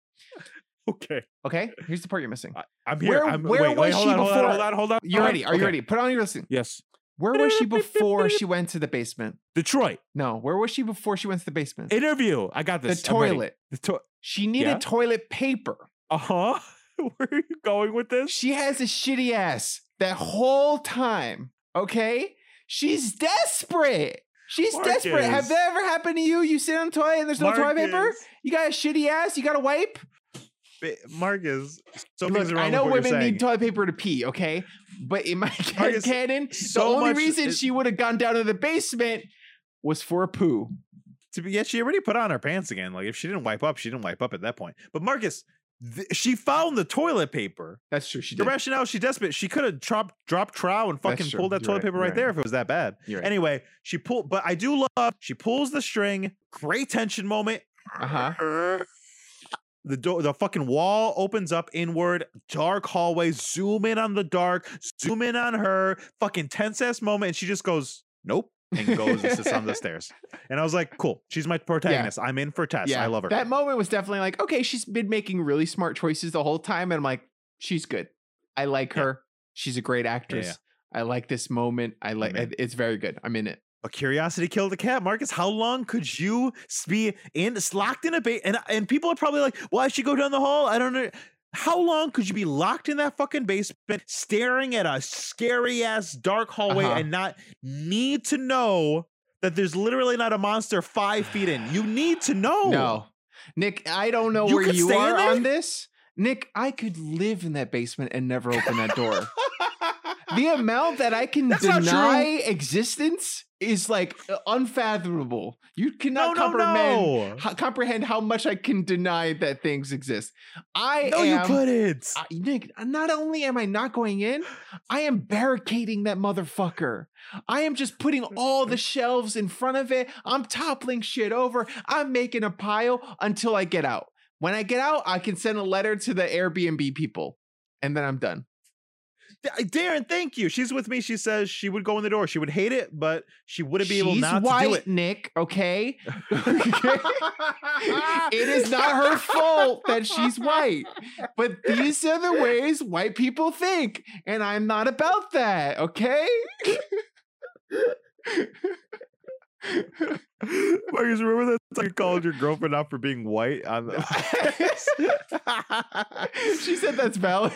Okay, Okay, here's the part you're missing. I'm here. Where- I'm, where wait, wait, was hold she on, hold on, before- hold on, hold on. You hold on. ready? Are you ready? Put on your listening. Yes. Where was she before she went to the basement? Detroit No, where was she before she went to the basement? interview. I got this. I'm toilet. The to- She needed Yeah? toilet paper. uh huh. Where are you going with this? She has a shitty ass that whole time. Okay? She's desperate. She's desperate. Have that ever happened to you? You sit on the toilet and there's no toilet paper? You got a shitty ass? You got to wipe? Marcus, so Look, wrong I know women need toilet paper to pee, okay? But in my Marcus, canon, the only reason is- she would have gone down to the basement was for a poo. to be, yeah, she already put on her pants again. Like if she didn't wipe up, she didn't wipe up at that point. But Marcus, th- she found the toilet paper. That's true. She The did. rationale, she desperate. She could have dropped dropped trow and fucking pulled that You're toilet right. paper You're right right. there if it was that bad. You're right. Anyway, she pulled, but I do love she pulls the string. Great tension moment. Uh huh. The door, the fucking wall opens up inward. Dark hallway. Zoom in on the dark. Zoom in on her. Fucking tense ass moment, and she just goes, "Nope," and goes and sits on the stairs. And I was like, "Cool, she's my protagonist. I'm in for Tess. I love her." That moment was definitely like, okay, she's been making really smart choices the whole time, and I'm like, she's good. I like Yeah. her. She's a great actress. I like this moment. I like. It's very good. I'm in it. But curiosity killed the cat, Marcus. How long could you be in locked in a base? And and people are probably like, "Why should go down the hall?" I don't know. How long could you be locked in that fucking basement, staring at a scary ass dark hallway, Uh-huh. and not need to know that there's literally not a monster five feet in? You need to know. No, Nick, I don't know You where you are on this. Nick, I could live in that basement and never open that door. the amount that I can That's deny existence is like unfathomable. You cannot no, comprehend no. ho- comprehend how much I can deny that things exist. I No, you couldn't. I, Nick, not only am I not going in, I am barricading that motherfucker. I am just putting mm, all mm. the shelves in front of it. I'm toppling shit over. I'm making a pile until I get out. When I get out, I can send a letter to the Airbnb people, and then I'm done. D- uh, Darren, thank you. She's with me. She says she would go in the door. She would hate it, but she wouldn't be able not white, to do it. Nick. Okay, it is not her fault that she's white, but these are the ways white people think, and I'm not about that. Okay. Marcus, remember that time you called your girlfriend out for being white on the she said that's valid.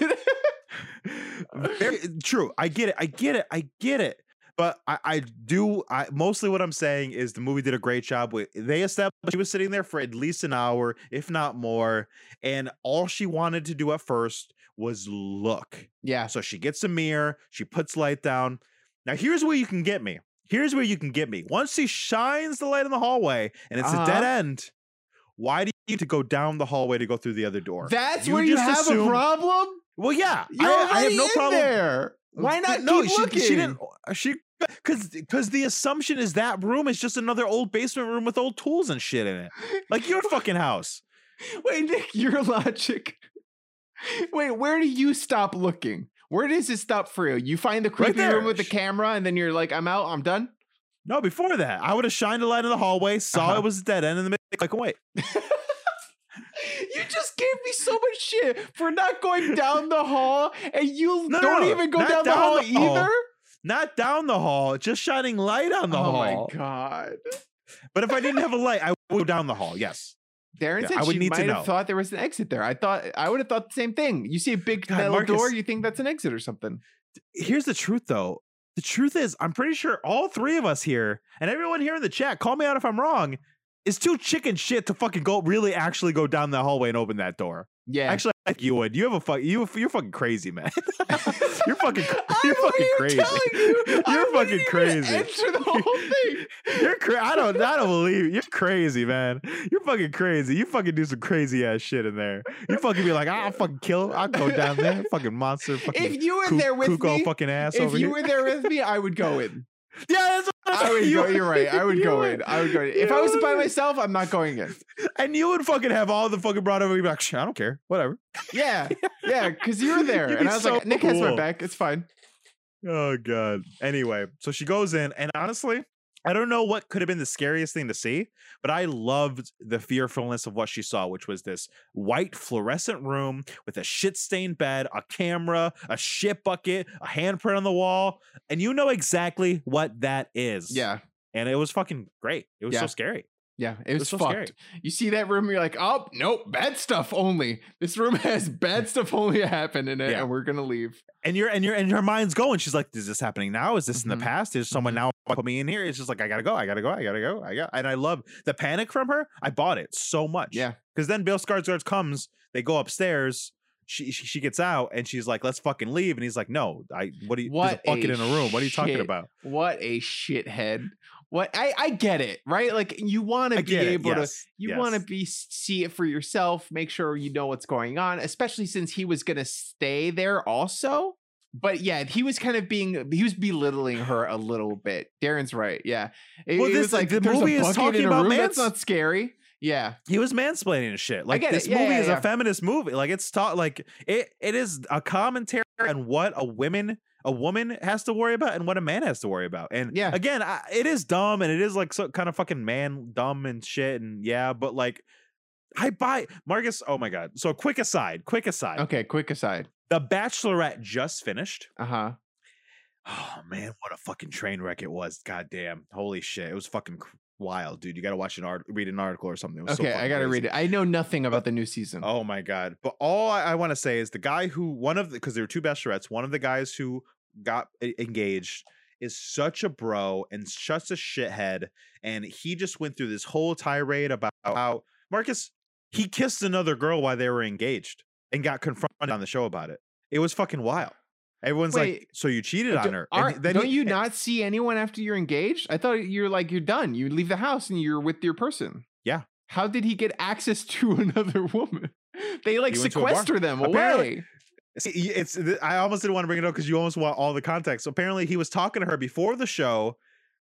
Very true. I get it. I get it. I get it. But I, I do. I mostly what I'm saying is the movie did a great job with. They established she was sitting there for at least an hour, if not more, and all she wanted to do at first was look. yeah. So she gets a mirror. She puts light down. Now here's where you can get me. Here's where you can get me. Once she shines the light in the hallway and it's a dead Uh-huh. end, why do you need to go down the hallway to go through the other door? That's You where you have assume- a problem. Well, yeah, You're I, I have no in problem. there. Why not no, keep she, looking? she didn't. She because because the assumption is that room is just another old basement room with old tools and shit in it, like your fucking house. Wait, Nick, your logic. Wait, where do you stop looking? Where does it stop for you? You find the creepy there. room with the camera, and then you're like, "I'm out. I'm done." No, before that, I would have shined a light in the hallway, saw Uh-huh. it was a dead end, and then like, wait, you just gave me so much shit for not going down the hall, and you No, don't no, even go not down, the hall the hall. either. not down the hall, just shining light on the oh hall. Oh my god. But if I didn't have a light, I would go down the hall. Yes. Darren Yeah, said I would she need to might know. have thought there was an exit there. I thought I would have thought the same thing. You see a big God, metal door, you think that's an exit or something. Here's the truth, though. The truth is, I'm pretty sure all three of us here and everyone here in the chat, call me out if I'm wrong, is too chicken shit to fucking go really actually go down the hallway and open that door. Yeah. Actually, I think you would. You have a fuck. You you're fucking crazy, man. you're fucking. I'm You're fucking crazy. telling you, I You're wouldn't fucking crazy. Enter the whole thing. You're cra- I don't. I don't believe you. You're crazy, man. You're fucking crazy. You fucking do some crazy ass shit in there. You fucking be like, I'll fucking kill. Him. I'll go down there. Fucking monster. Fucking If you were there with me, fucking ass if you here. were there with me, I would go in. Yeah, that's what I'm I would saying. go. You You're right. I would go would. in. I would go in. If I was by would. myself, I'm not going in. And you would fucking have all the fucking brought over. You'd be like, I don't care. Whatever. Yeah, yeah, because you were there, and I was so like, Nick has my back. It's fine. Oh god. Anyway, so she goes in, and honestly, I don't know what could have been the scariest thing to see, but I loved the fearfulness of what she saw, which was this white fluorescent room with a shit-stained bed, a camera, a shit bucket, a handprint on the wall, and you know exactly what that is. Yeah, and it was fucking great. It was Yeah. so scary. Yeah, it was, fucked. scary. You see that room, you're like, oh nope, bad stuff only. This room has bad stuff only happen in it, Yeah. and we're gonna leave. and you're and you're and her mind's going. She's like, "Is this happening now? Is this in Mhm. the past? Is someone now put me in here?" It's just like I gotta go. I gotta go. I gotta go. I got. And I love the panic from her. I bought it so much. Yeah. Because then Bill Skarsgård comes. They go upstairs. She, she she gets out and she's like, "Let's fucking leave." And he's like, "No, I what do you? What a bucket a in a room. What are you talking about?" What a shithead. What I I get it, right? Like you want to be it. able to you yes. want to be see it for yourself, make sure you know what's going on, especially since he was going to stay there also. But yeah, he was kind of being he was belittling her a little bit. Darren's right. Yeah. It, Well, it this- like the movie is talking about room. That's not scary. Yeah. He was mansplaining shit. Like this Yeah, movie yeah, is yeah. a feminist movie. Like it's taught like it it is a commentary on what a woman a woman has to worry about and what a man has to worry about. And Yeah. again, I, it is dumb and it is like so kind of fucking man dumb and shit and yeah, but like I buy Marcus. Oh my god! So quick aside, quick aside. Okay, quick aside. The Bachelorette just finished. Uh-huh. Oh man, what a fucking train wreck it was! God damn, holy shit, it was fucking wild, dude. You got to watch an art, read an article or something. It was so Okay, I got to read it. I know nothing about the new season. Oh my god! But all I, I want to say is the guy who one of the because there were two bachelorettes. One of the guys who got engaged is such a bro and such a shithead, and he just went through this whole tirade about how Marcus he kissed another girl while they were engaged and got confronted on the show about it. It was fucking wild. Everyone's like, "So you cheated uh, on her?" Aren't- then don't he- you not see anyone after you're engaged? I thought you're like you're done. You leave the house and you're with your person. Yeah. How did he get access to another woman? They like He went to a bar. sequester them Apparently- away. See, it's I almost didn't want to bring it up because you almost want all the context. So apparently he was talking to her before the show.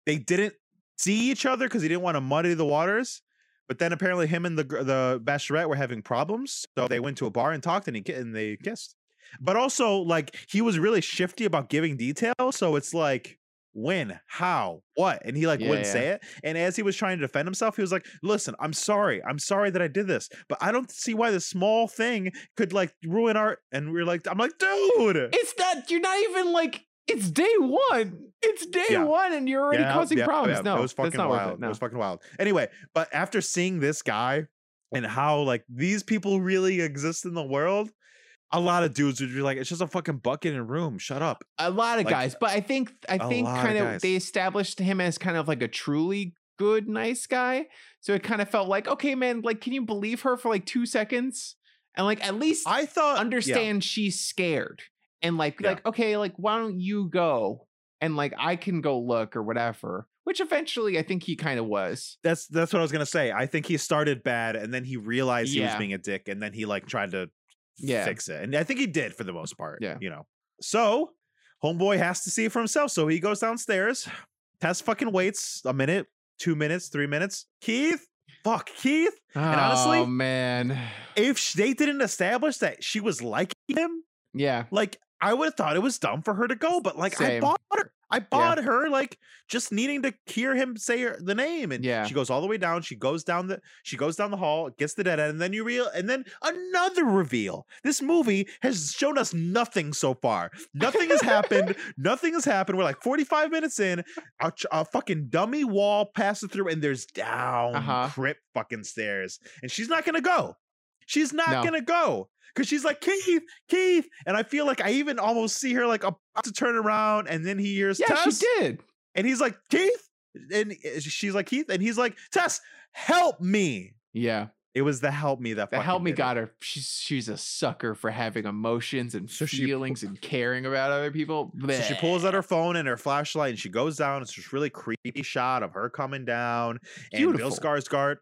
They didn't see each other because he didn't want to muddy the waters. But then apparently him and the the bachelorette were having problems, so they went to a bar and talked and he and they kissed. But also like he was really shifty about giving details, so it's like when, how, what, and he like Yeah, wouldn't yeah. say it. And as he was trying to defend himself, he was like, "Listen, I'm sorry, I'm sorry that I did this, but I don't see why this small thing could like ruin our." And we are like, "I'm like, dude, It's not. You're not even like. It's day one. It's day Yeah. one, and you're already causing yeah, oh, problems. No, it was fucking that's not wild. it. No. It was fucking wild. Anyway, but after seeing this guy and how like these people really exist in the world, a lot of dudes would be like, "It's just a fucking bucket in a room. Shut up." a lot of Like, guys, but I think I think lot of kind of they established him as kind of like a truly good, nice guy. So it kind of felt like, okay, man, like, can you believe her for like two seconds? And like at least I thought yeah. understand she's scared. And like, Yeah. like, okay, like, why don't you go? And like I can go look or whatever. Which eventually I think he kind of was. That's that's what I was gonna say. I think he started bad, and then he realized he was being a dick, and then he like tried to Yeah. fix it, and I think he did for the most part. Yeah. you know. So homeboy has to see for himself. So he goes downstairs. Tess fucking waits a minute, two minutes, three minutes. Keith, fuck Keith. And honestly, oh man. If they didn't establish that she was liking him, Yeah. like I would have thought it was dumb for her to go. But like I bought her. I bought her like just needing to hear him say her, the name, and Yeah. she goes all the way down. She goes down the she goes down the hall, gets the dead end, and then you real and then another reveal. This movie has shown us nothing so far. Nothing has happened. Nothing has happened. We're like forty five minutes in. A, a fucking dummy wall passes through, and there's down Uh-huh. crypt fucking stairs, and she's not gonna go. She's not No. gonna go because she's like Keith, Keith, and I feel like I even almost see her like about to turn around, and then he hears Yeah, Tess, she did. and he's like Keith, and uh, she's like Keith, and he's like Tess, help me. Yeah. It was the help me that The help me did it. got her. She's she's a sucker for having emotions and So she feelings and caring about other people. So she pulls out her phone and her flashlight, and she goes down. It's this really creepy shot of her coming down, and Bill Beautiful. Skarsgård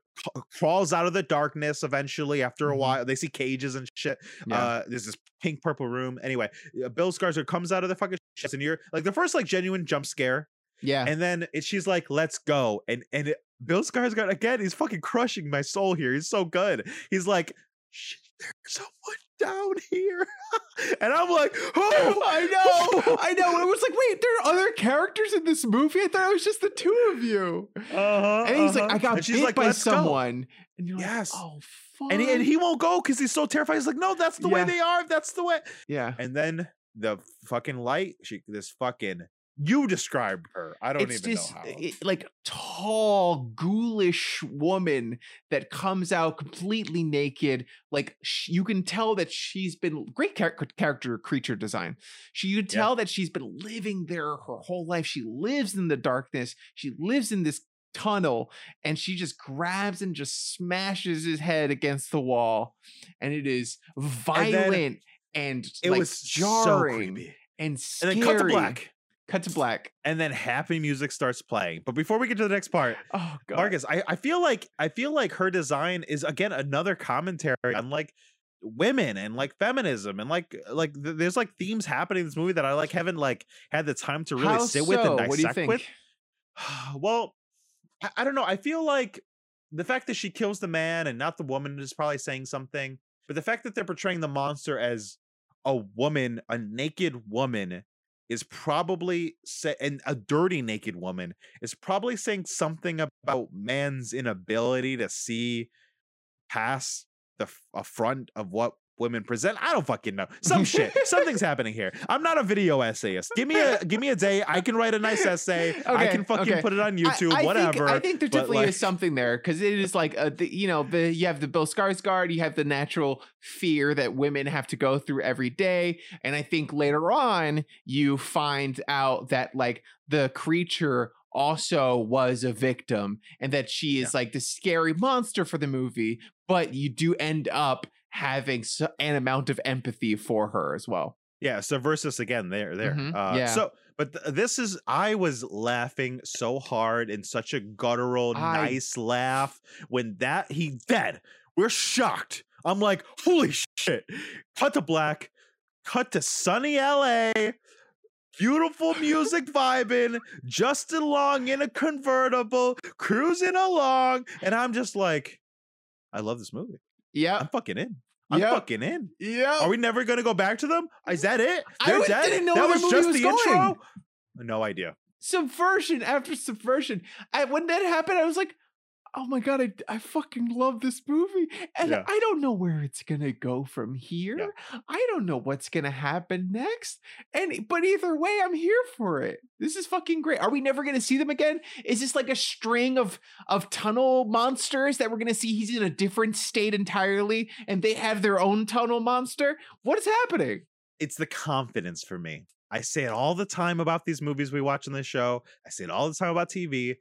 crawls out of the darkness eventually. After a Mhm. while, they see cages and shit. Yeah. Uh, there's this pink purple room. Anyway, uh, Bill Skarsgård comes out of the fucking shit, and you're like the first like genuine jump scare, yeah. and then it, she's like, "Let's go," and and it, Bill Skarsgård again, he's fucking crushing my soul here. He's so good. He's like, "Shit, "There's someone down here," and I'm like, "Oh, I know. I know. I was like, wait, there are other characters in this movie? I thought it was just the two of you. Uh-huh, And he's like, uh-huh. I got And bit like, by "Let's go." someone. And you're Yes. like, oh fuck. and he, and he won't go because he's so terrified. He's like, "No, that's the way they are. That's the way." Yeah. And then the fucking light, she this fucking you describe her. I don't it's even this know how. it- like tall, ghoulish woman that comes out completely naked. Like sh- you can tell that she's been great char- character creature design. She you can Yeah. tell that she's been living there her whole life. She lives in the darkness. She lives in this tunnel and she just grabs and just smashes his head against the wall and it is violent and, it like, was so jarring creepy. and And scary. then cut to black. Cut to black And then happy music starts playing. But before we get to the next part, oh god Marcus, I, I feel like I feel like her design is again another commentary on like women and like feminism and like like th- there's like themes happening in this movie that I like haven't like had the time to really How sit with and so? dissect What do you think? with. well, I, I don't know. I feel like the fact that she kills the man and not the woman is probably saying something. But the fact that they're portraying the monster as a woman, a naked woman, is probably sa- and a dirty naked woman is probably saying something about man's inability to see past the front of what women present. I don't fucking know. Some shit. Something's happening here. I'm not a video essayist. Give me a give me a day. I can write a nice essay. I can fucking okay. put it on YouTube. I, whatever. Think, I think there definitely like- is something there because it is like a, the, you know the you have the Bill Skarsgård, you have the natural fear that women have to go through every day, and I think later on you find out that like the creature also was a victim and that she is like the scary monster for the movie but you do end up having an amount of empathy for her as well Yeah, so versus again there there. Mhm, Uh yeah. so but th- this is I was laughing so hard in such a guttural I- nice laugh when that he dead. We're shocked. I'm like, "Holy shit." Cut to black. Cut to sunny LA. Beautiful music vibing, Justin Long in a convertible, cruising along, and I'm just like, I love this movie. Yeah I'm fucking in. I'm Yep. fucking in. yeah Are we never gonna go back to them? Is that it? I They're was- dead? didn't know that was just was the going. intro. No idea. subversion after subversion. I, when that happened, I was like, "Oh my god, I, I fucking love this movie," and Yeah. I don't know where it's gonna go from here. I don't know what's gonna happen next. And but either way, I'm here for it. This is fucking great. Are we never gonna see them again? Is this like a string of of tunnel monsters that we're gonna see? He's in a different state entirely, and they have their own tunnel monster. What is happening? It's the confidence for me. I say it all the time about these movies we watch on this show. I say it all the time about TV.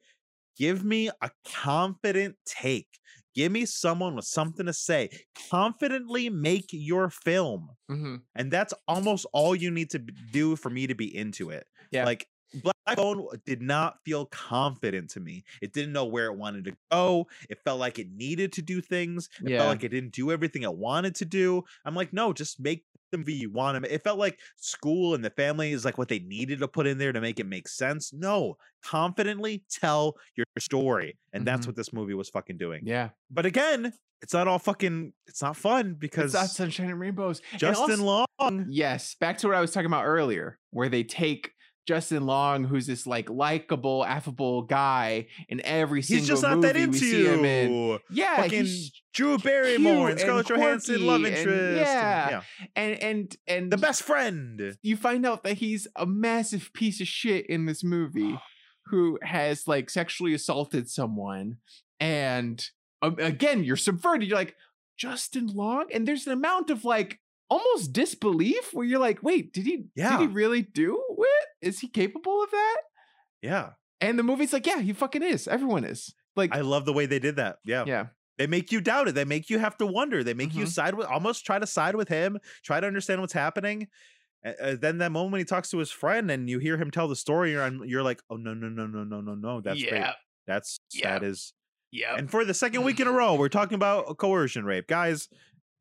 Give me a confident take. Give me someone with something to say. Confidently make your film. Mm-hmm. And that's almost all you need to do for me to be into it. Yeah. Like Bone did not feel confident to me. It didn't know where it wanted to go. It felt like it needed to do things. It Yeah. felt like it didn't do everything it wanted to do. I'm like, no, just make the movie you want to. It felt like school and the family is like what they needed to put in there to make it make sense. No, confidently tell your story. And that's Mhm. what this movie was fucking doing. Yeah, But again, it's not all fucking, it's not fun because it's not sunshine and rainbows. And Justin also- Long. Yes, back to what I was talking about earlier, where they take Justin Long, who's this like likable, affable guy, in every single He's just not that movie we into see him in. you. Yeah, Fucking he's Drew Barrymore and Scarlett Johansson, love and- interest. and- yeah. yeah. and and and The best friend. you find out that he's a massive piece of shit in this movie who has like sexually assaulted someone and um, again you're subverted you're like justin long and there's an amount of like almost disbelief where you're like wait did he did he really do it is he capable of that Yeah. and the movie's like yeah he fucking is everyone is like I love the way they did that. Yeah. yeah They make you doubt it. They make you have to wonder. They make you Mhm. side with almost try to side with him, try to understand what's happening. Uh, then that moment when he talks to his friend and you hear him tell the story, you're, on- you're like, oh no, no, no, no, no, no, no. That's great. yeah That's Yeah. that is yeah And for the second week in a row, we're talking about coercion rape. Guys,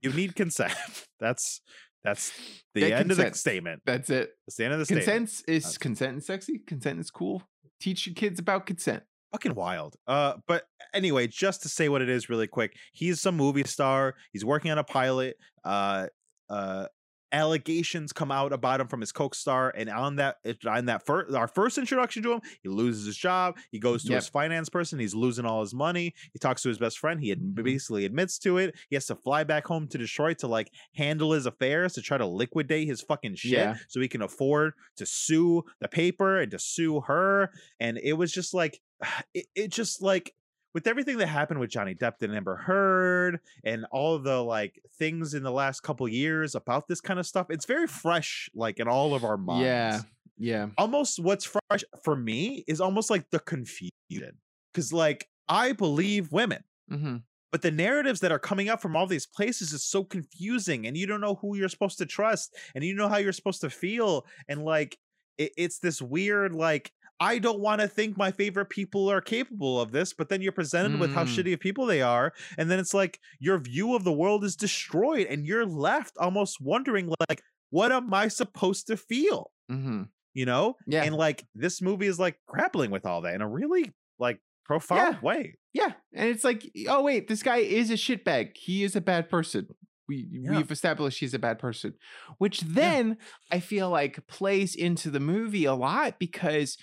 you need consent. That's that's the Get end of the statement. that's it That's the end of the statement. consent is That's- consent is sexy consent is cool teach your kids about consent Fucking wild. Uh, but anyway, just to say what it is really quick, he's some movie star. He's working on a pilot. Uh, uh, allegations come out about him from his co-star and on that on that first our first introduction to him he loses his job he goes to Yep. his finance person he's losing all his money he talks to his best friend he ad- Mhm. basically admits to it he has to fly back home to detroit to like handle his affairs to try to liquidate his fucking shit Yeah. so he can afford to sue the paper and to sue her and it was just like it, it just like with everything that happened with Johnny Depp and Amber Heard and all the like things in the last couple years about this kind of stuff, it's very fresh, like in all of our minds. Yeah. Yeah. Almost what's fresh for me is almost like the confusion. Cause like I believe women, Mm-hmm. but the narratives that are coming up from all these places is so confusing and you don't know who you're supposed to trust and you know how you're supposed to feel and like it, it's this weird like i don't want to think my favorite people are capable of this but then you're presented with how Mm. shitty of people they are and then it's like your view of the world is destroyed and you're left almost wondering like what am i supposed to feel Mm-hmm. you know Yeah. and like this movie is like grappling with all that in a really like profound Yeah. way Yeah, and it's like, oh wait, this guy is a shitbag. He is a bad person. We Yeah. we've established he's a bad person, which then I feel like plays into the movie a lot because,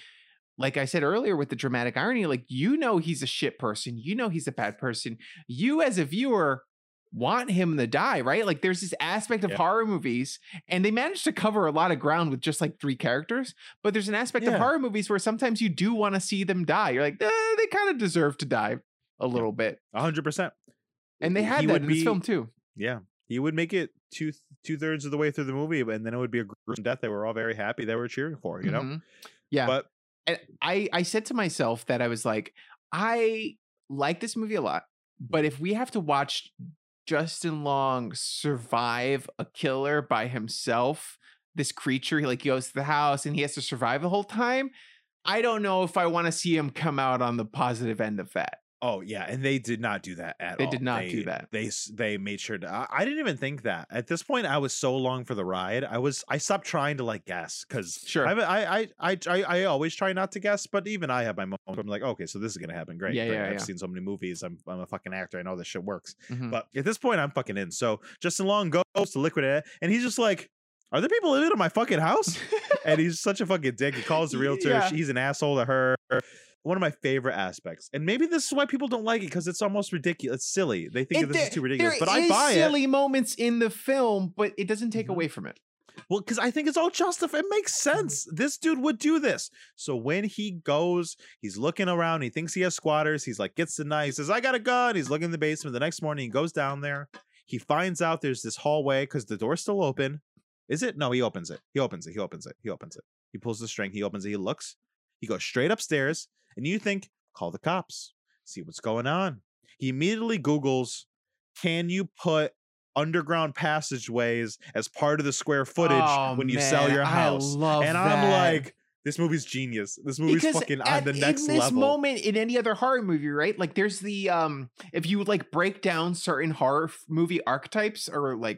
like I said earlier, with the dramatic irony, like you know he's a shit person, you know he's a bad person. You as a viewer want him to die, right? Like there's this aspect of Yeah. horror movies, and they manage to cover a lot of ground with just like three characters. But there's an aspect of horror movies where sometimes you do want to see them die. You're like, eh, they kind of deserve to die a little bit, A hundred percent. and they had He that in this film too. Yeah, he would make it two two thirds of the way through the movie, and then it would be a gruesome death that we're all very happy that we're cheering for. You know, Mhm. yeah. but and I I said to myself that I was like, I like this movie a lot, but if we have to watch Justin Long survive a killer by himself, this creature, he like goes to the house and he has to survive the whole time. I don't know if I want to see him come out on the positive end of that. Oh yeah, and they did not do that at They all. They did not do that. They they made sure to. I, I didn't even think that at this point. I was so long for the ride. I was I stopped trying to like guess because Sure. I, I I I I I always try not to guess, but even I have my moment. where I'm like, okay, so this is gonna happen. Great. Yeah, great. yeah, I've yeah. seen so many movies. I'm I'm a fucking actor. I know this shit works. Mhm. But at this point, I'm fucking in. So Justin Long goes to liquidate it, and he's just like, "Are there people living in my fucking house?" and he's such a fucking dick. He calls the realtor. Yeah. He's an asshole to her. One of my favorite aspects, and maybe this is why people don't like it because it's almost ridiculous. It's silly. They think It- this is too ridiculous, there but I buy it. silly moments in the film, but it doesn't take Mhm. away from it. Well, because I think it's all justified. It makes Mm-hmm. sense. This dude would do this. So when he goes, he's looking around. He thinks he has squatters. He's like, gets the knife. He says, I got a gun. He's looking in the basement. The next morning, he goes down there. He finds out there's this hallway because the door's still open. Is it? No, he opens it. He opens it. He opens it. He opens it. He pulls the string. He opens it. He looks. He goes straight upstairs. And you think, call the cops, see what's going on. He immediately Googles, can you put underground passageways as part of the square footage Oh, when you sell man, your I house? and I'm like, this movie's genius. This movie's because fucking on at- the next level. in this level. moment in any other horror movie right like there's the um if you like break down certain horror f- movie archetypes or like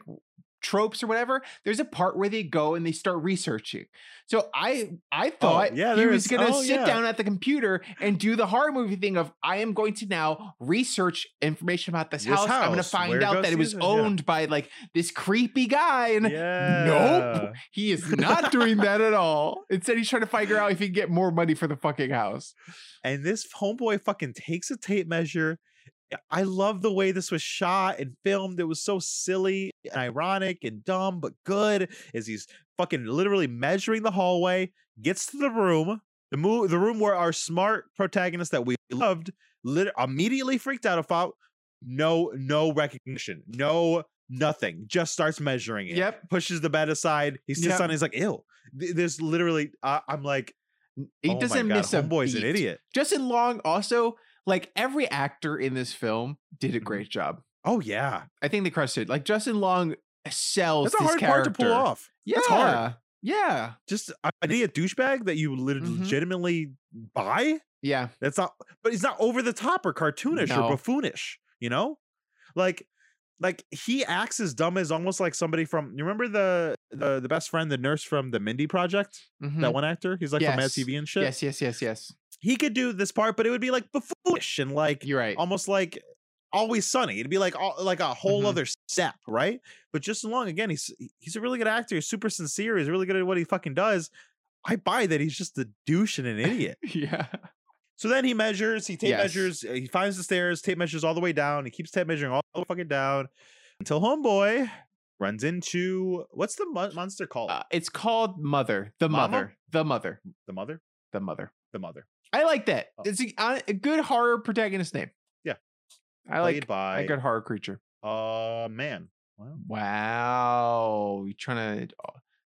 tropes or whatever there's a part where they go and they start researching so i i oh, thought Oh, yeah, he was gonna Oh, sit yeah. down at the computer and do the horror movie thing of i am going to now research information about this, This house. i'm gonna find where out that it was Caesar- yeah. owned by like this creepy guy and yeah. Nope. He is not doing that at all. Instead, he's trying to figure out if he can get more money for the fucking house. And this homeboy fucking takes a tape measure. I love the way this was shot and filmed. It was so silly and ironic and dumb, but good. As he's fucking literally measuring the hallway, gets to the room, the mo- the room where our smart protagonist that we loved lit- immediately freaked out about. No, no recognition, no nothing. Just starts measuring it. Yep. Pushes the bed aside. He sits Yep. on. it, He's like, "Ew." Th- There's literally. I I'm like, He oh doesn't God, miss a Homeboy's beat. an idiot. Justin Long also, like every actor in this film, did a Mhm. great job. Oh yeah. I think they crushed it. Like Justin Long sells That's a hard character. part to pull off. Yeah. That's hard. Yeah. Just an idiot douchebag that you lit- Mhm. legitimately buy. Yeah. That's not, but he's not over the top or cartoonish No. or buffoonish. You know, like, like he acts as dumb as almost like somebody from. You remember the the the best friend, the nurse from the Mindy Project, Mhm. that one actor. He's like from Mad TV and shit. Yes, yes, yes, yes. He could do this part, but it would be like buffoonish and like You're right. almost like always sunny. It'd be like all, like a whole Mhm. other step, right? But Justin Long, again, he's he's a really good actor. He's super sincere. He's really good at what he fucking does. I buy that he's just a douche and an idiot. yeah. So then he measures, he tape Yes. measures, uh, he finds the stairs, tape measures all the way down. He keeps tape measuring all the way fucking down until homeboy runs into what's the mon- monster called? Uh, it's called Mother. The Mama? Mother. The Mother. the mother? The Mother. The mother. I like that. Oh. It's a, uh, a good horror protagonist name. Yeah. I Played like by a good horror creature. uh man. Wow. Wow. You trying to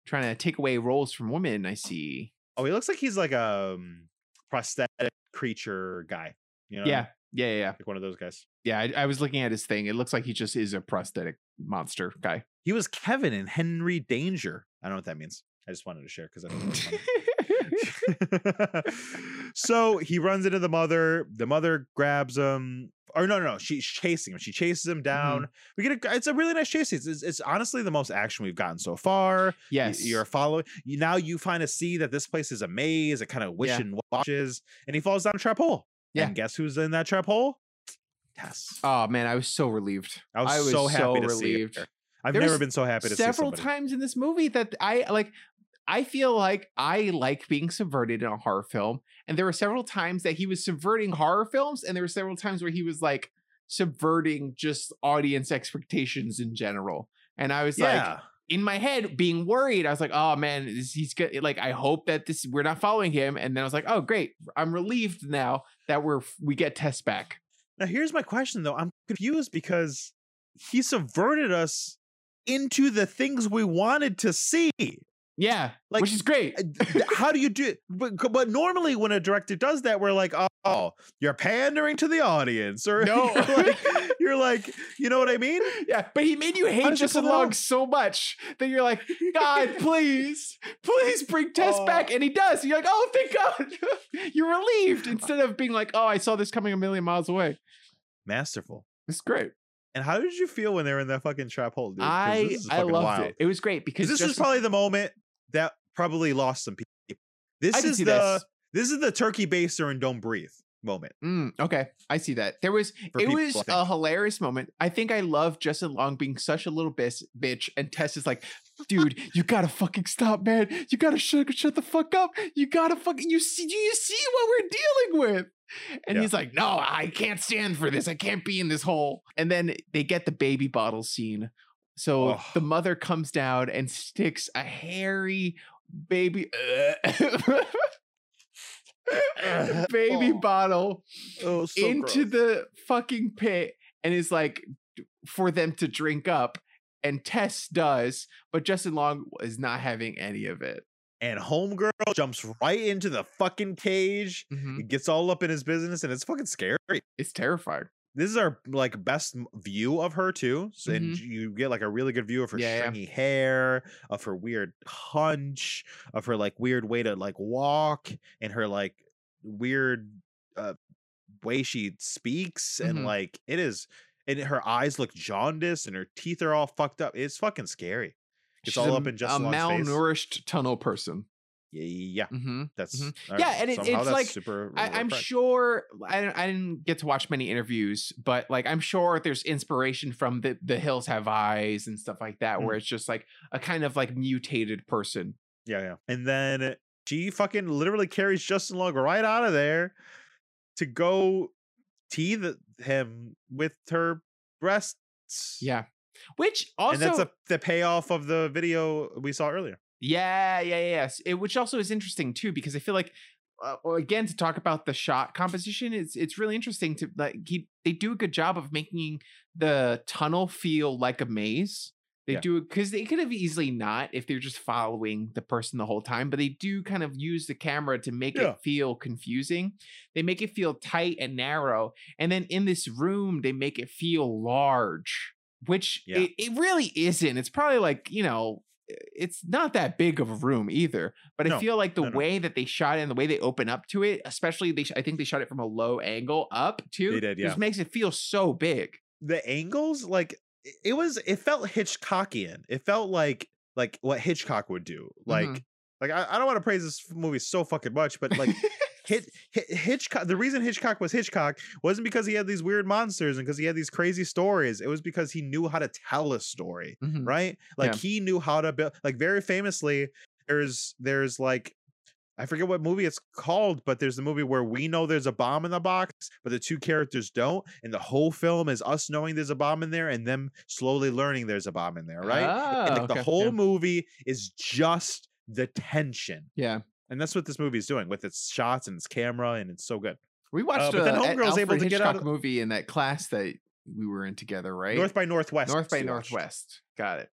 trying to take away roles from women, I see. Oh, he looks like he's like a um, prosthetic creature guy. You know? Yeah. Yeah, yeah, yeah. Like one of those guys. Yeah, I, I was looking at his thing. It looks like he just is a prosthetic monster guy. He was Kevin in Henry Danger. I don't know what that means. I just wanted to share because I don't know. what it means. so he runs into the mother. The mother grabs him. Or no, no, no. She's chasing him. She chases him mm-hmm. down. We get a. It's a really nice chase. It's, it's, it's honestly the most action we've gotten so far. Yes. You're following. You, now you kind of see that this place is a maze. It kind of wish Yeah. and watches, and he falls down a trap hole. Yeah. And guess who's in that trap hole? Tess. Oh man, I was so relieved. I was, I was so happy so to see relieved. her. I've There never been so happy to see several times in this movie that I like I feel like I like being subverted in a horror film. And there were several times that he was subverting horror films, and there were several times where he was like subverting just audience expectations in general. And I was like in my head being worried. I was like, oh man, is he's good. Like, I hope that this we're not following him. And then I was like, oh great. I'm relieved now that we're we get tests back. Now here's my question though. I'm confused because he subverted us into the things we wanted to see. Yeah. Like, which is great. Uh, How do you do it? But, but normally when a director does that, we're like, oh, you're pandering to the audience, or No. you're, like, you're like, you know what I mean? Yeah, but he made you hate Justin Long so much that you're like, God, please, please bring Tess Oh. back. And he does. You're like, oh, thank God. you're relieved instead of being like, oh, I saw this coming a million miles away. Masterful. It's great. And how did you feel when they were in that fucking trap hole, dude? I I loved wild. it. It was great because this is probably the moment that probably lost some people. This is the this. this is the turkey baster and don't breathe moment. Mm, okay, I see that. There was it was a hilarious moment. I think I love Justin Long being such a little bis- bitch, and Tess is like, "Dude, you gotta fucking stop, man. You gotta shut shut the fuck up. You gotta fucking you see do you see what we're dealing with?" And Yeah. he's like, "No, I can't stand for this. I can't be in this hole." And then they get the baby bottle scene. So Ugh. the mother comes down and sticks a hairy baby baby Oh. bottle Oh, so into gross. the fucking pit and is like for them to drink up. And Tess does, but Justin Long is not having any of it. and homegirl jumps right into the fucking cage. It gets all up in his business, and it's fucking scary. It's terrifying. This is our like best view of her too, so, and Mhm. you get like a really good view of her Yeah, yeah. hair, of her weird hunch, of her like weird way to like walk, and her like weird uh way she speaks, and Mhm. like it is, and her eyes look jaundiced, and her teeth are all fucked up. It's fucking scary. It's She's all a, up in Justin Long's face. malnourished tunnel person. Yeah, yeah, hmm that's Mhm. uh, Yeah, and it- it's like, super. I, I'm sure I, I didn't get to watch many interviews, but like I'm sure there's inspiration from the the Hills Have Eyes and stuff like that, Mm. where it's just like a kind of like mutated person. Yeah, yeah. And then she fucking literally carries Justin Long right out of there to go teeth him with her breasts. Yeah, which also and that's a, the payoff of the video we saw earlier. Yeah, yeah, yeah, yes. It, which also is interesting too, because I feel like, uh, again, to talk about the shot composition, it's it's really interesting to like he they do a good job of making the tunnel feel like a maze. They Yeah. do it because they could have easily not if they're just following the person the whole time, but they do kind of use the camera to make Yeah. it feel confusing. They make it feel tight and narrow, and then in this room, they make it feel large, which Yeah. it, it really isn't. It's probably like you know it's not that big of a room either. But I feel like the no, no. way that they shot it and the way they open up to it, especially they, sh- I think they shot it from a low angle up too. They did, yeah. Just makes it feel so big. The angles, like it- was, it felt Hitchcockian. It felt like like what Hitchcock would do. Like, Mhm. like I, I don't want to praise this movie so fucking much, but like Hit, Hit, Hitchcock. The reason Hitchcock was Hitchcock wasn't because he had these weird monsters and because he had these crazy stories. It was because he knew how to tell a story, Mhm. right? Like Yeah. he knew how to build. Like very famously, there's there's like. I forget what movie it's called, but there's the movie where we know there's a bomb in the box, but the two characters don't, and the whole film is us knowing there's a bomb in there and them slowly learning there's a bomb in there, right? and Ah, like the whole yeah. movie is just the tension Yeah. And that's what this movie is doing with its shots and its camera and it's so good We uh, watched but then a, a Homegirl's able to get out Hitchcock of- movie in that class that we were in together, right? north by northwest North by we watched. Northwest. Got it.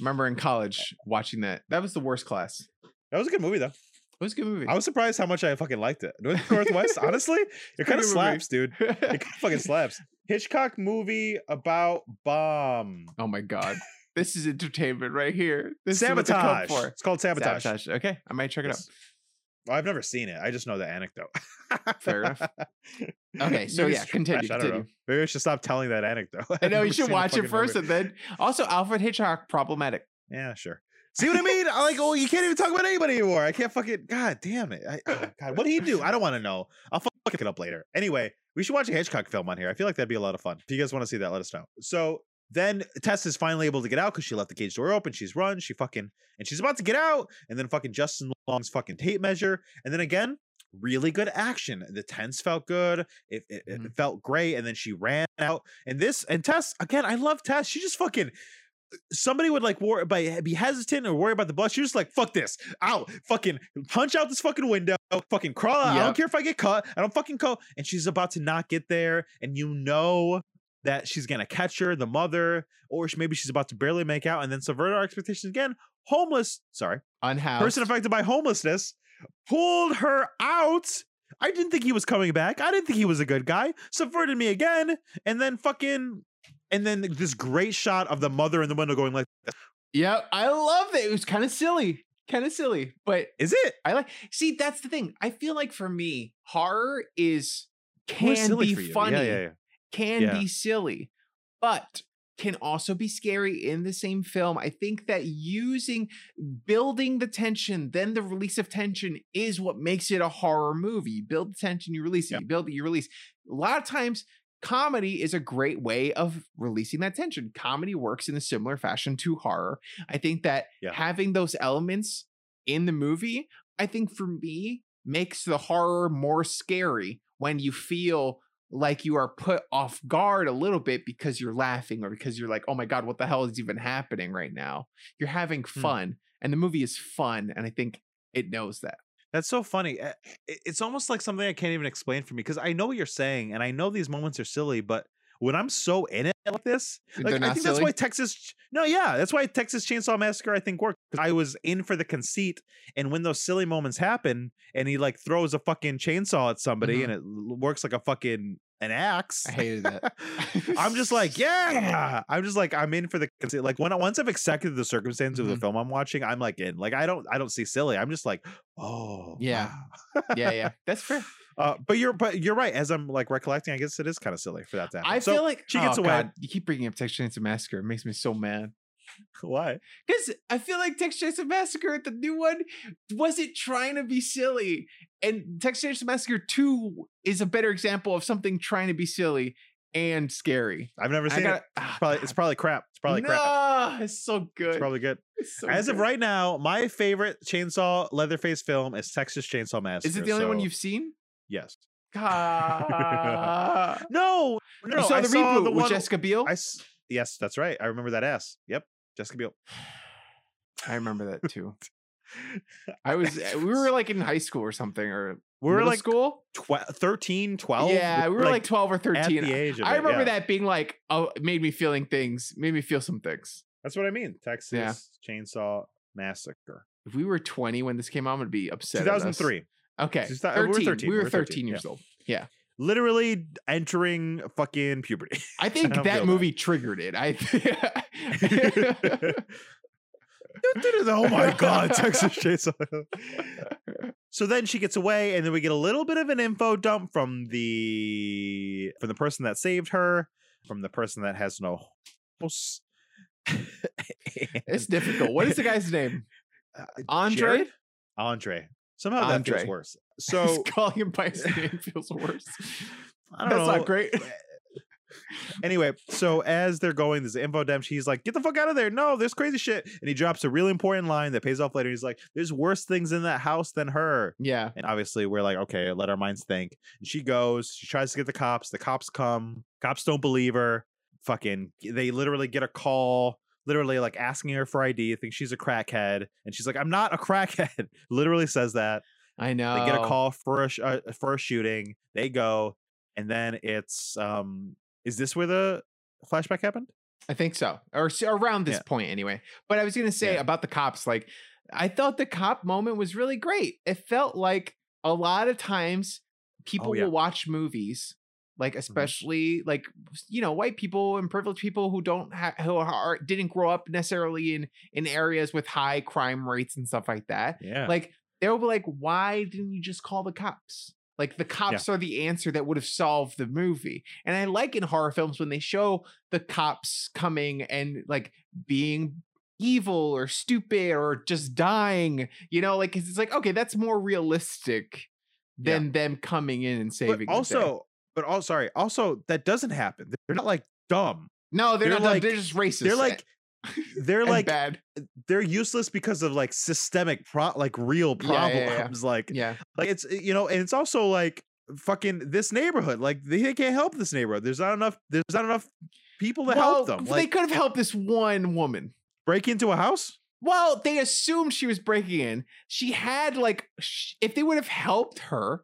Remember in college watching that. That was the worst class. that was a good movie though It was a good movie. i was surprised how much i fucking liked it north by northwest honestly it kind of slaps dude it kind of fucking slaps hitchcock movie about bomb oh my god. This is entertainment right here. This is what they sabotage for. it's called sabotage, Sabotage. Okay, I might check it out. Well, i've never seen it i just know the anecdote Fair enough. Okay, so Maybe yeah, continue, trash, I don't know. continue. maybe i should stop telling that anecdote I I've know you should watch it first, movie. and then also Alfred Hitchcock problematic. Yeah, sure. See what I mean? I like, oh, you can't even talk about anybody anymore. I can't fucking. God damn it! I, oh, God, what did he do? I don't want to know. I'll fuck it up later. Anyway, we should watch a Hitchcock film on here. I feel like that'd be a lot of fun. If you guys want to see that, let us know. So then Tess is finally able to get out because she left the cage door open. She's run. She fucking and she's about to get out, and then fucking Justin Long's fucking tape measure, and then again. Really good action. The tense felt good. It, it, it Mhm. felt great. And then she ran out. And this and Tess again. I love Tess. She just fucking somebody would like war by be hesitant or worry about the blood. She was like, fuck this. Out. Fucking punch out this fucking window. Fucking crawl out. I don't care if I get cut. I don't fucking go. And she's about to not get there. And you know that she's gonna catch her, the mother, or maybe she's about to barely make out and then subvert our expectations again. Homeless, sorry, Unhoused. person affected by homelessness pulled her out. I didn't think he was coming back. I didn't think he was a good guy. Subverted me again, and then fucking, and then this great shot of the mother in the window going like, "Yeah, I love it. It was kind of silly, kind of silly, but "Is it?" I like. See, that's the thing. I feel like for me, horror is can be funny, Yeah, yeah, yeah. Can Yeah. be silly, but can also be scary in the same film. I think that using building the tension, then the release of tension is what makes it a horror movie. You build the tension, you release it. Yeah. You build it, you release. A lot of times, comedy is a great way of releasing that tension. Comedy works in a similar fashion to horror. I think that Yeah. having those elements in the movie, I think for me, makes the horror more scary when you feel like you are put off guard a little bit because you're laughing or because you're like, oh my God, what the hell is even happening right now? You're having Hmm. fun. And the movie is fun. And I think it knows that. That's so funny. Uh, It's almost like something I can't even explain for me because I know what you're saying, and I know these moments are silly, but when I'm so in it like this, like I think that's why Texas. No, yeah, that's why Texas Chainsaw Massacre I think worked. I was in for the conceit, and when those silly moments happen, and he like throws a fucking chainsaw at somebody, Mhm. and it works like a fucking an axe. I hated that. I'm just like, yeah. I'm just like, I'm in for the conceit. Like when once I've accepted the circumstance of the Mhm. film I'm watching, I'm like in. Like I don't, I don't see silly. I'm just like, oh, Yeah. wow. yeah, yeah. That's fair. Uh, but you're, but you're right. As I'm like recollecting, I guess it is kind of silly for that to happen. I So, feel like she gets oh, away. God, you keep bringing up Texas Chainsaw Massacre. It makes me so mad. Why? Because I feel like Texas Chainsaw Massacre, the new one, wasn't trying to be silly. And Texas Chainsaw Massacre 2 is a better example of something trying to be silly and scary. I've never seen got it. It's probably, it's probably crap. It's probably no, crap. it's so good. It's probably good. It's so As of right now, my favorite Chainsaw Leatherface film is Texas Chainsaw Massacre. Is it the only one you've seen? Yes. No, no. you saw I the saw reboot the with one. Jessica Biel? I s- yes, that's right. I remember that ass. Yep, Jessica Biel. I remember that too. I was eh, we were like in high school or something or We were like school. tw- 13, 12. yeah, we were like, 12 or at 13. the age I it, remember yeah. that being like, oh, made me feeling things, made me feel some things. That's what I mean. Texas Chainsaw Massacre. If we were 20 when this came out, I'm gonna be upset. 2003. Okay. Two thou- we were 13. 13, We we were were 13, 13, years old. Yeah. Literally entering fucking puberty. I think don't that movie triggered it. I oh my god, Texas Chainsaw. so then she gets away, and then we get a little bit of an info dump from the from the person that saved her, from the person that has no house. it's difficult. What is the guy's name? Uh, Andre? Jared? Andre. Somehow that Andre. feels worse. so calling him by his name feels worse. I don't know. That's know. not great. Anyway, so as they're going, there's an info dump. He's like, "Get the fuck out of there! No, there's crazy shit." And he drops a really important line that pays off later. He's like, "There's worse things in that house than her." Yeah. And obviously, we're like, "Okay, let our minds think." And she goes. She tries to get the cops. The cops come. Cops don't believe her. Fucking, they literally get a call. Literally, like asking her for ID. Think she's a crackhead, and she's like, "I'm not a crackhead." literally says that. I know. They get a call for a sh- uh, for a shooting. They go, and then it's um. Is this where the flashback happened? I think so, or around this Yeah. point anyway. But I was gonna say Yeah. about the cops, like I thought the cop moment was really great. It felt like a lot of times people Oh, yeah. Will watch movies, like mm-hmm. especially like you know white people and privileged people who don't have who are didn't grow up necessarily in in areas with high crime rates and stuff like that. Yeah. Like they'll be like, why didn't you just call the cops? Like the cops are the answer that would have solved the movie. And I like in horror films when they show the cops coming and like being evil or stupid or just dying, you know, like it's like, okay, that's more realistic Yeah. than them coming in and but saving. the also, but also, sorry. Also, that doesn't happen. They're not like dumb. no, they're, they're not dumb, they're just racist. They're like they're like bad. Uh, they're useless because of like systemic pro like real Yeah, yeah, yeah. problems. Like Yeah. like it's eh, you know, and it's also like fucking this neighborhood. Like they, they can't help this neighborhood. There's not enough. There's not enough people to help them. they could have helped this one woman. break into a house. Well, they assumed she was breaking in. She had like, sh- if they would have helped her,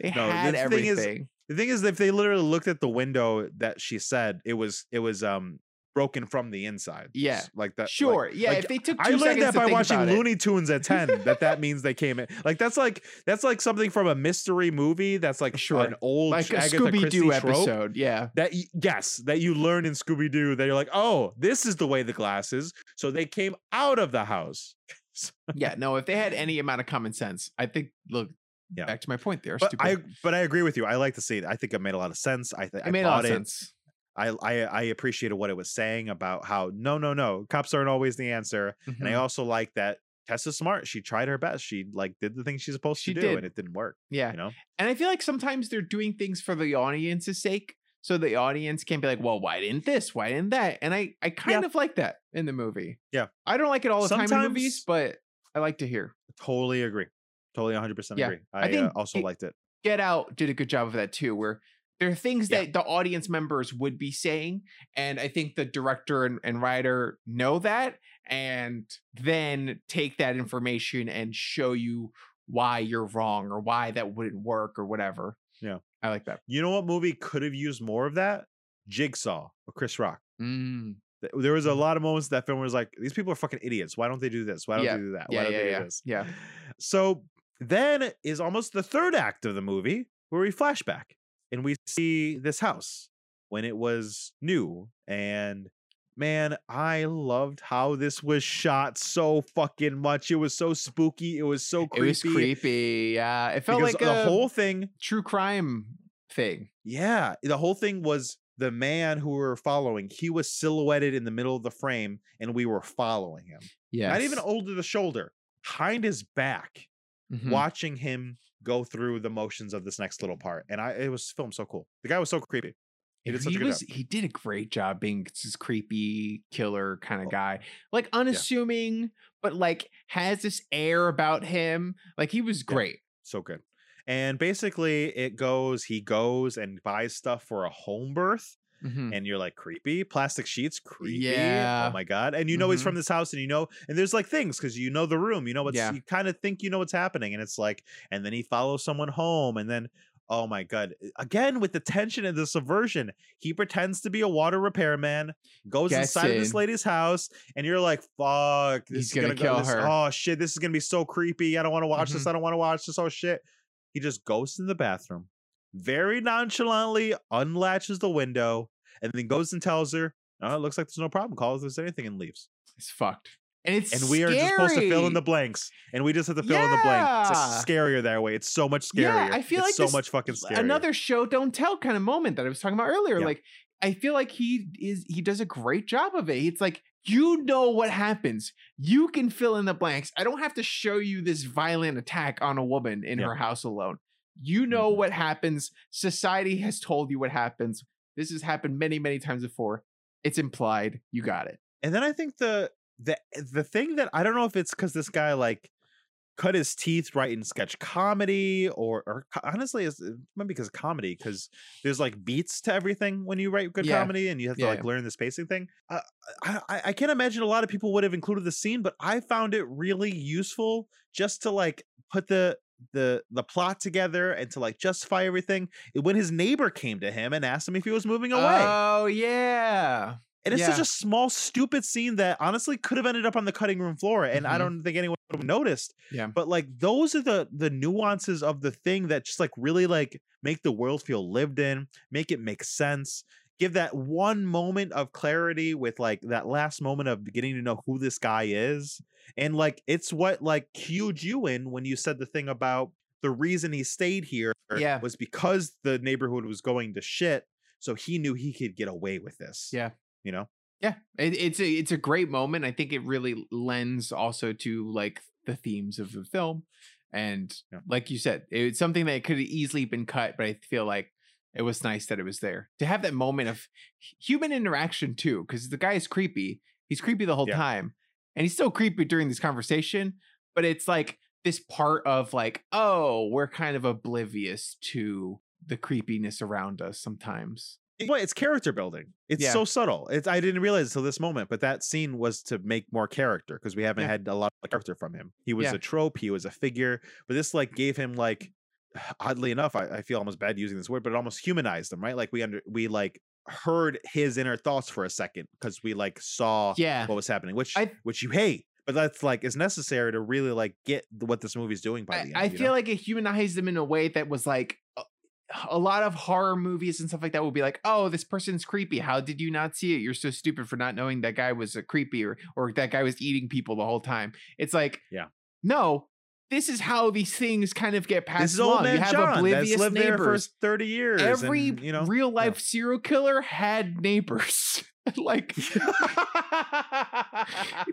they No, had the thing is- everything. The thing is, if they literally looked at the window that she said it was, it was um broken from the inside. Yeah. Like that. like- sure, yeah. like, if they took, I learned that by watching Looney Tunes at 10 that that means they came in. Like that's like that's like something from a mystery movie that's like Sure. an old like a Agatha Scooby Doo episode. Yeah, that yes, that you learn in Scooby Doo that you're like, "Oh, this is the way the glass is." So they came out of the house. yeah. No, if they had any amount of common sense, I think. Look, Yeah. back to my point. They are But stupid. I but I agree with you. I like to see it. I think it made a lot of sense. I think I made a lot of it. sense. I, I I appreciated what it was saying about how no no no cops aren't always the answer, and I Mhm. also like that Tessa's smart. She tried her best. She like did the thing she's supposed She to do, did. and it didn't work. Yeah, You know, and I feel like sometimes they're doing things for the audience's sake, so the audience can be like, "Well, why didn't this? Why didn't that?" And I I kind Yeah. of like that in the movie. Yeah. I don't like it all the time in movies, but I like to hear. totally agree. Totally 100 percent Yeah, agree. I I, think uh, also it- liked it. Get Out did a good job of that too, where there are things Yeah. that the audience members would be saying, and I think the director and, and writer know that, and then take that information and show you why you're wrong or why that wouldn't work or whatever. Yeah. I like that. You know what movie could have used more of that? Jigsaw with Chris Rock. Mm, There was a Mhm. lot of moments that film was like, these people are fucking idiots. Why don't they do this? Why don't Yeah. they do that? Why Yeah, don't yeah, they do this? yeah. So then is almost the third act of the movie where we flashback and we see this house when it was new. And man, I loved how this was shot so fucking much. It was so spooky. It was so creepy. It was creepy. Yeah. It felt because like the a whole thing, true crime thing. yeah, the whole thing was the man who we were following. He was silhouetted in the middle of the frame, and we were following him. Yeah. Not even over the shoulder, behind his back, Mm-hmm. watching him go through the motions of this next little part. And I, it was filmed so cool. The guy was so creepy. He did such a good was job. he did a great job being this creepy killer kind of Oh. guy like unassuming but like has this air about him like he was great So good. And basically, it goes. He goes and buys stuff for a home birth. Mhm. and you're like creepy plastic sheets creepy Yeah. oh my god and you know he's Mhm. from this house and you know and there's like things because you know the room you know what's Yeah. you kind of think you know what's happening and it's like and then he follows someone home and then oh my god again with the tension and the subversion he pretends to be a water repairman goes Gets inside of this lady's house and you're like fuck this He's is gonna gonna, kill go this, her. oh shit this is gonna be so creepy i don't want to watch this Mhm. i don't want to watch this oh shit he just goes in the bathroom very nonchalantly unlatches the window and then goes and tells her, "Oh, it looks like there's no problem. Call if there's anything," and leaves. it's fucked and it's And we are just supposed to fill in the blanks, and we just have to fill in the blank. It's scarier that way. It's so much scarier. Yeah, I feel it's like so much fucking scarier. another show don't tell kind of moment that I was talking about earlier. Yeah. Like I feel like he is he does a great job of it. It's like You know what happens. You can fill in the blanks. I don't have to show you this violent attack on a woman in Yeah. her house alone. You know Mhm. what happens. Society has told you what happens. This has happened many, many times before. It's implied. You got it. And then I think the the the thing that I don't know if it's because this guy like cut his teeth writing sketch comedy or or honestly it's, it might be because of comedy because there's like beats to everything when you write good Yeah. comedy and you have to Yeah, like learn the spacing thing. Uh, I I can't imagine a lot of people would have included the scene, but I found it really useful just to like put the the the plot together and to like justify everything when his neighbor came to him and asked him if he was moving away. Oh, yeah. And it's such a small, stupid scene that honestly could have ended up on the cutting room floor, and I Mhm. don't think anyone would have noticed. Yeah. But like those are the the nuances of the thing that just like really like make the world feel lived in, make it make sense, give that one moment of clarity with like that last moment of getting to know who this guy is, and like it's what like cued you in when you said the thing about the reason he stayed here Yeah. was because the neighborhood was going to shit, so he knew he could get away with this. Yeah. you know. Yeah, it, it's a it's a great moment. I think it really lends also to like the themes of the film, and Yeah. like you said, it's something that could have easily been cut, but I feel like it was nice that it was there to have that moment of human interaction too, because the guy is creepy. He's creepy the whole Yeah. time, and he's still creepy during this conversation. But it's like this part of like, oh, we're kind of oblivious to the creepiness around us sometimes. But it's character building. It's Yeah. so subtle. It's I didn't realize until this moment, but that scene was to make more character because we haven't Yeah. had a lot of character from him. He was Yeah. a trope, he was a figure, but this like gave him like oddly enough, I, I feel almost bad using this word, but it almost humanized him, right? Like we under we like heard his inner thoughts for a second because we like saw Yeah, what was happening, which I- which you hate. But that's like is necessary to really like get what this movie's doing by I, the end. I feel know? like it humanized them in a way that was like a, a lot of horror movies and stuff like that will be like, oh, this person's creepy. How did you not see it? You're so stupid for not knowing that guy was a creepy or or that guy was eating people the whole time. It's like, Yeah. no, this is how these things kind of get passed this is along. old man you have John oblivious that's lived there for neighbors. thirty years. Every and, you know real life serial killer had neighbors. like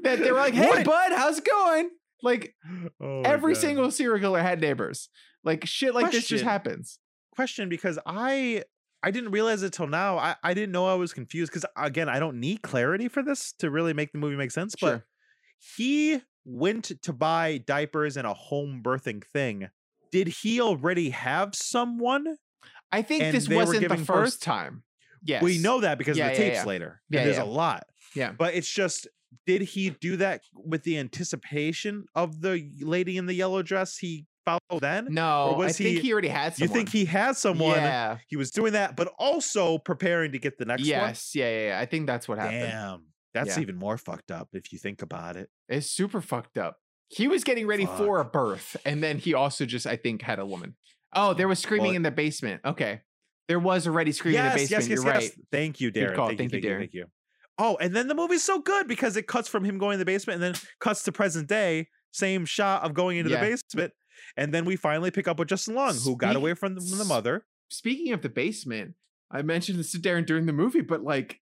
that they were like, hey What? bud, how's it going? Like Oh every God. single serial killer had neighbors. Like shit like this just happens. question because I I didn't realize it till now. I, I didn't know I was confused because again, I don't need clarity for this to really make the movie make sense. But he went to buy diapers and a home birthing thing. Did he already have someone? I think this wasn't the first birth? time. Yes. We know that because Yeah, of the yeah, tapes yeah. later. Yeah, there's a lot. Yeah. But it's just did he do that with the anticipation of the lady in the yellow dress he followed then? No, I was think he- he already had You someone. think he has someone? Yeah. He was doing that, but also preparing to get the next one. Yes. Yeah, yeah, yeah. I think that's what happened. Damn. That's Yeah. even more fucked up if you think about it. It's super fucked up. He was getting ready for a birth, and then he also just, I think, had a woman. Oh, there was screaming Well- in the basement. Okay. There was already screaming in the basement. Yes, You're right. Thank you, Darren. Thank, Thank you, thank you, Darren. thank you. Oh, and then the movie's so good because it cuts from him going in the basement and then cuts to present day, same shot of going into Yeah. the basement. And then we finally pick up with Justin Long, who got away from the, from the mother. Speaking of the basement, I mentioned this to Darren during the movie, but like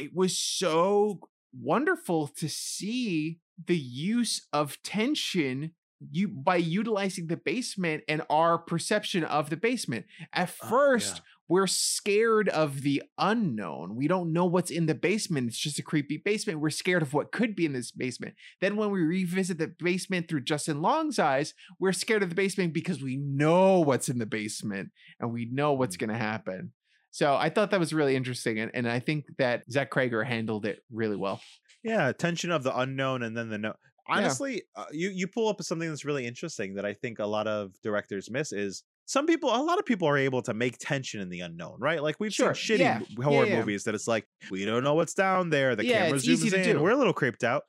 it was so wonderful to see the use of tension you by utilizing the basement and our perception of the basement. At Oh, first, yeah. we're scared of the unknown. We don't know what's in the basement. It's just a creepy basement. We're scared of what could be in this basement. Then when we revisit the basement through Justin Long's eyes, we're scared of the basement because we know what's in the basement and we know what's Mm. going to happen. So I thought that was really interesting. And, and I think that Zach Cregger handled it really well. Yeah, tension of the unknown and then the no. Honestly, uh, you you pull up something that's really interesting that I think a lot of directors miss is some people, a lot of people are able to make tension in the unknown, right? Like we've Sure, seen shitty yeah, horror yeah. movies that it's like we don't know what's down there. The Yeah, camera zooms in. do. We're a little creeped out.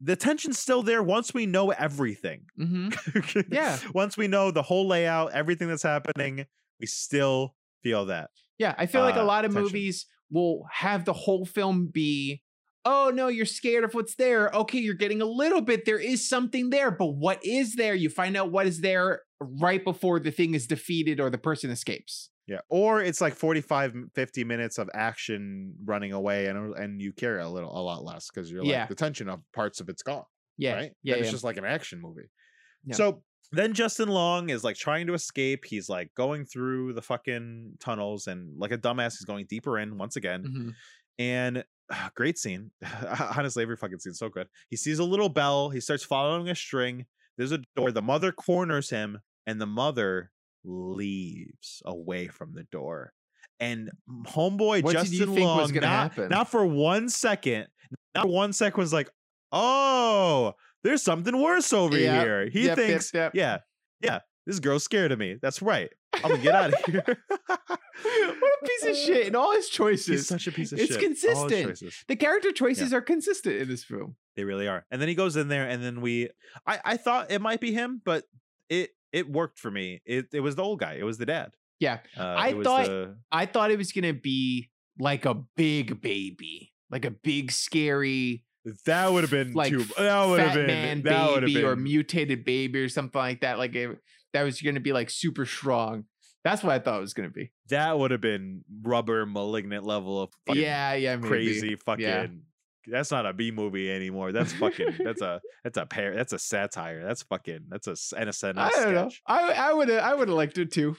The tension's still there once we know everything. hmm Yeah. once we know the whole layout, everything that's happening, we still feel that. Yeah, I feel like a uh, lot of tension. movies will have the whole film be, oh no, you're scared of what's there. Okay, you're getting a little bit. There is something there, but what is there? You find out what is there right before the thing is defeated or the person escapes. Yeah. Or it's like 45, 50 minutes of action running away and and you care a little a lot less because you're like Yeah. the tension of parts of it's gone. Yeah, Right? yeah, yeah. it's just like an action movie. Yeah. So then Justin Long is like trying to escape. He's like going through the fucking tunnels and like a dumbass, he's going deeper in once again. Mhm. And ah, great scene. Honestly, every fucking scene's so good. He sees a little bell. He starts following a string. There's a door. The mother corners him, and the mother leaves away from the door. And homeboy What Justin Long, not, happen? not for one second, not for one second was like, oh, there's something worse over Yep, here. He yep, thinks, yep. yeah, yeah, this girl's scared of me. That's right. I'm gonna get out of here. what a piece of shit And all his choices. He's such a piece of It's shit. His consistent. the character choices are consistent in this film. They really are. And then he goes in there, and then we. I I thought it might be him, but it it worked for me. It it was the old guy. It was the dad. Yeah. Uh, I thought- the- I thought it was gonna be like a big baby, like a big scary that would have been like too. That would have been man that baby or mutated baby or something like that. Like it, that was gonna be like super strong. That's what I thought it was gonna be. that would have been rubber malignant level of yeah, yeah, maybe. crazy fucking. Yeah. That's not a B movie anymore. That's fucking. that's a that's a pair. That's a satire. That's fucking. That's a s- an SNL I don't know. I I would have I would have liked it too.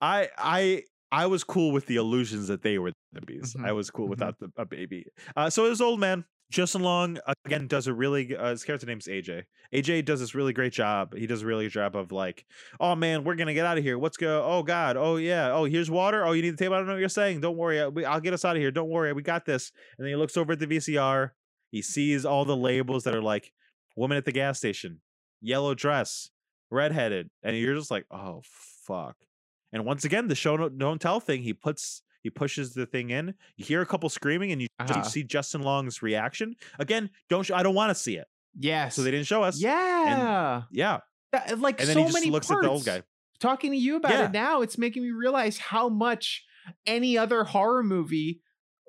I I I was cool with the illusions that they were the babies. Mhm, I was cool mhm. without the, a baby. Uh, so this old man, Justin Long, uh, again does a really uh, his character name's AJ. AJ does this really great job. He does a really good job of like, oh man, we're gonna get out of here. What's go? Oh god. Oh yeah. Oh here's water. Oh you need the table. I don't know what you're saying. Don't worry. We- I'll get us out of here. Don't worry. We got this. And then he looks over at the VCR. He sees all the labels that are like, woman at the gas station, yellow dress, redheaded, and you're just like, oh fuck. And once again, the show no- don't tell thing. He puts he pushes the thing in. You hear a couple screaming, and you, Uh-huh. see Justin Long's reaction. Again, don't sh- I don't want to see it, Yes. so they didn't show us. yeah. yeah. That- like And then so he just many looks parts. at the old guy. Talking to you about Yeah. it now, it's making me realize how much any other horror movie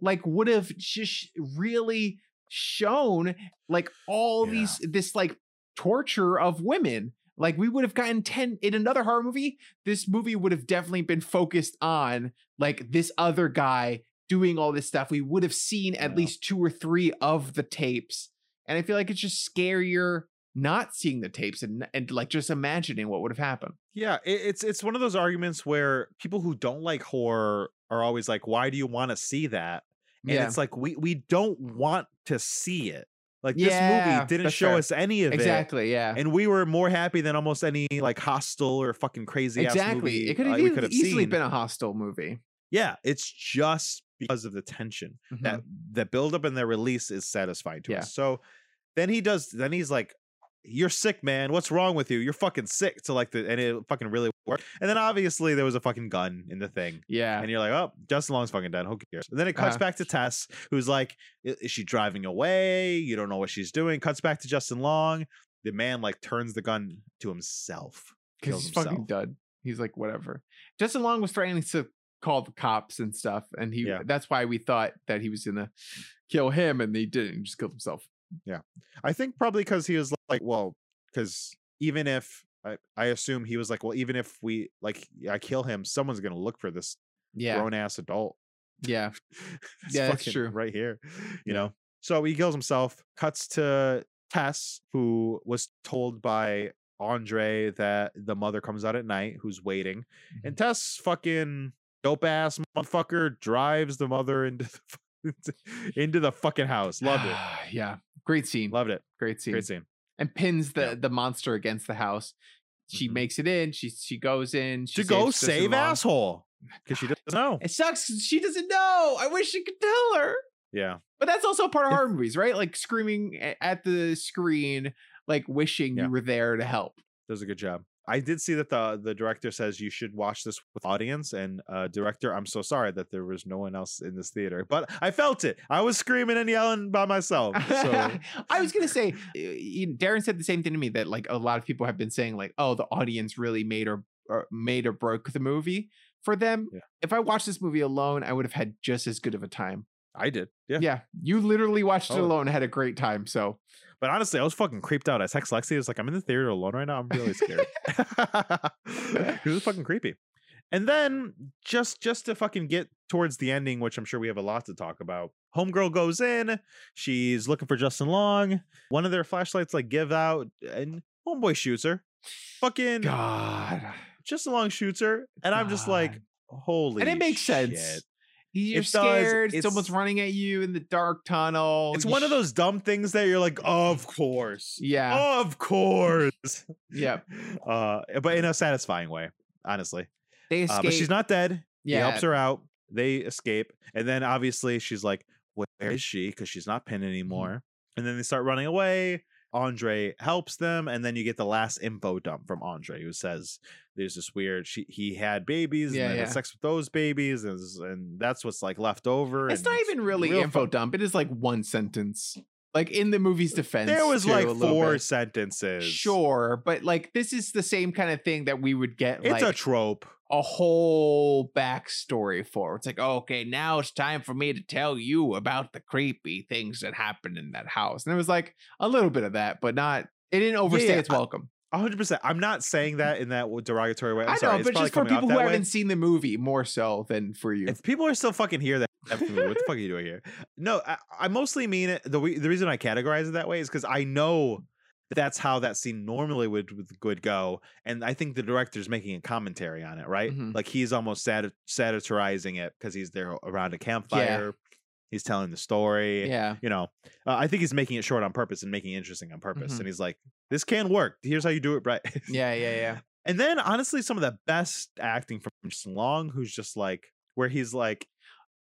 like would have just really shown like all Yeah. these this like torture of women. Like we would have gotten 10 in another horror movie, this movie would have definitely been focused on like this other guy doing all this stuff. We would have seen at Yeah. least two or three of the tapes. And I feel like it's just scarier not seeing the tapes and and like just imagining what would have happened. Yeah, it, it's it's one of those arguments where people who don't like horror are always like, "Why do you want to see that?" And yeah, it's like we we don't want to see it. Like this movie didn't show fair. us any of it. exactly. Yeah, and we were more happy than almost any like Hostel or fucking crazy ass exactly. movie It could uh, have we easily, seen. been a Hostel movie. yeah, it's just because of the tension that the build up and the release is satisfying to Yeah. us. So then he does. Then he's like, "You're sick, man. What's wrong with you? You're fucking sick." To like the and it fucking really worked. And then obviously there was a fucking gun in the thing. yeah, And you're like, oh, Justin Long's fucking dead. Who cares? And then it cuts Uh-huh. back to Tess, who's like, is she driving away? You don't know what she's doing. Cuts back to Justin Long. The man like turns the gun to himself. because he's fucking himself. done. He's like whatever. Justin Long was threatening to call the cops and stuff, and he Yeah. that's why we thought that he was gonna kill him, and he didn't. He just killed himself. I think probably because he was like, well, because even if I, I assume he was like, well, even if we like I kill him, someone's gonna look for this Yeah, grown ass adult. yeah, Yeah, that's true. Right here, Yeah. you know. So he kills himself. Cuts to Tess, who was told by Andre that the mother comes out at night, who's waiting, Mm-hmm. and Tess, fucking dope ass motherfucker, drives the mother into the, into the fucking house. Loved it. yeah, great scene. Loved it. Great scene. Great scene. and pins the Yeah. the monster against the house. She Mhm. makes it in. She she goes in. She To go save asshole because she doesn't know. It sucks. She doesn't know. I wish she could tell her. Yeah. But that's also part of horror movies, right? Like screaming at the screen, like wishing Yeah. you were there to help. does a good job. I did see that the the director says you should watch this with audience and uh director. I'm so sorry that there was no one else in this theater, but I felt it. I was screaming and yelling by myself. So I was gonna say, Darren said the same thing to me that like a lot of people have been saying, like, oh, the audience really made or, or made or broke the movie for them. Yeah. If I watched this movie alone, I would have had just as good of a time. I did. Yeah. Yeah, you literally watched it oh. alone had a great time. So But honestly, I was fucking creeped out. I text Lexi. I was like, I'm in the theater alone right now. I'm really scared. it was fucking creepy. And then just just to fucking get towards the ending, which I'm sure we have a lot to talk about. Homegirl goes in, she's looking for Justin Long. One of their flashlights like give out and homeboy shoots her. Fucking God. Justin Long shoots her. And I'm just like, holy and it makes sense. You're It does. scared. It's- Someone's running at you in the dark tunnel. It's You one of those dumb things that you're like, of course. Yeah. Of course. Yeah. Uh, but in a satisfying way, honestly. They Uh, escape. but she's not dead. He Yeah. helps her out. They escape. And then obviously she's like, where is she? Because she's not pinned Mm-hmm. anymore. And then they start running away. Andre helps them. And then you get the last info dump from Andre who says there's this weird she he had babies Yeah, and then had sex with those babies and, and that's what's like left over. It's not even really real info fun. dump. It is like one sentence. Like in the movie's defense. There was too, like four bit. sentences. Sure, but like this is the same kind of thing that we would get It's like a trope. A whole backstory for. It's like, okay, now it's time for me to tell you about the creepy things that happened in that house. And it was like a little bit of that, but not. It didn't overstay yeah, its welcome. Hundred percent. I'm not saying mm. that in that derogatory way. I'm I sorry. know, it's but probably just for people who way. haven't seen the movie, more so than for you. If people are still fucking here, that what the fuck are you doing here? No, I, I mostly mean it. The the reason I categorize it that way is because I know that's how that scene normally would would, go, and I think the director's making a commentary on it, right? Mhm. Like he's almost sati- satirizing it because he's there around a campfire. He's telling the story. yeah. You know, uh, I think he's making it short on purpose and making it interesting on purpose. Mhm. And he's like, "This can work. Here's how you do it, right?" Yeah, yeah, yeah. And then honestly, some of the best acting from Long, who's just like where he's like,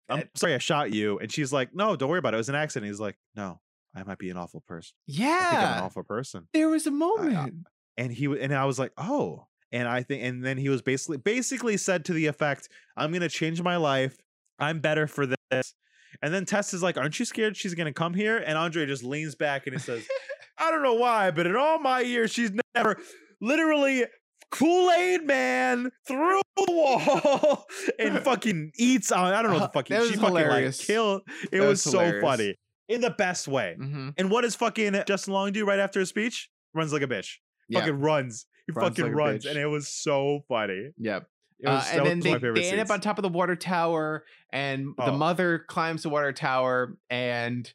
I'm sorry I shot you. And she's like, No, don't worry about it. It was an accident. He's like, No, I might be an awful person. I think I'm an awful person. There was a moment. And he and I was like, Oh. And I think and then he was basically basically said to the effect, I'm gonna change my life. I'm better for this. And then Tess is like, Aren't you scared she's gonna come here? And Andre just leans back and he says, I don't know why, but in all my years, she's never literally Kool-Aid man through the wall and fucking eats on. I don't know what the Uh, fucking that she was fucking hilarious. like kill. It That was, was so hilarious. funny in the best way. hmm And what does fucking Justin Long do right after his speech? Runs like a bitch. Yeah. Fucking runs. He Runs fucking like runs, and it was so funny. Yep. It Uh, was, that and then they, they end up on top of the water tower, and the Oh. mother climbs the water tower, and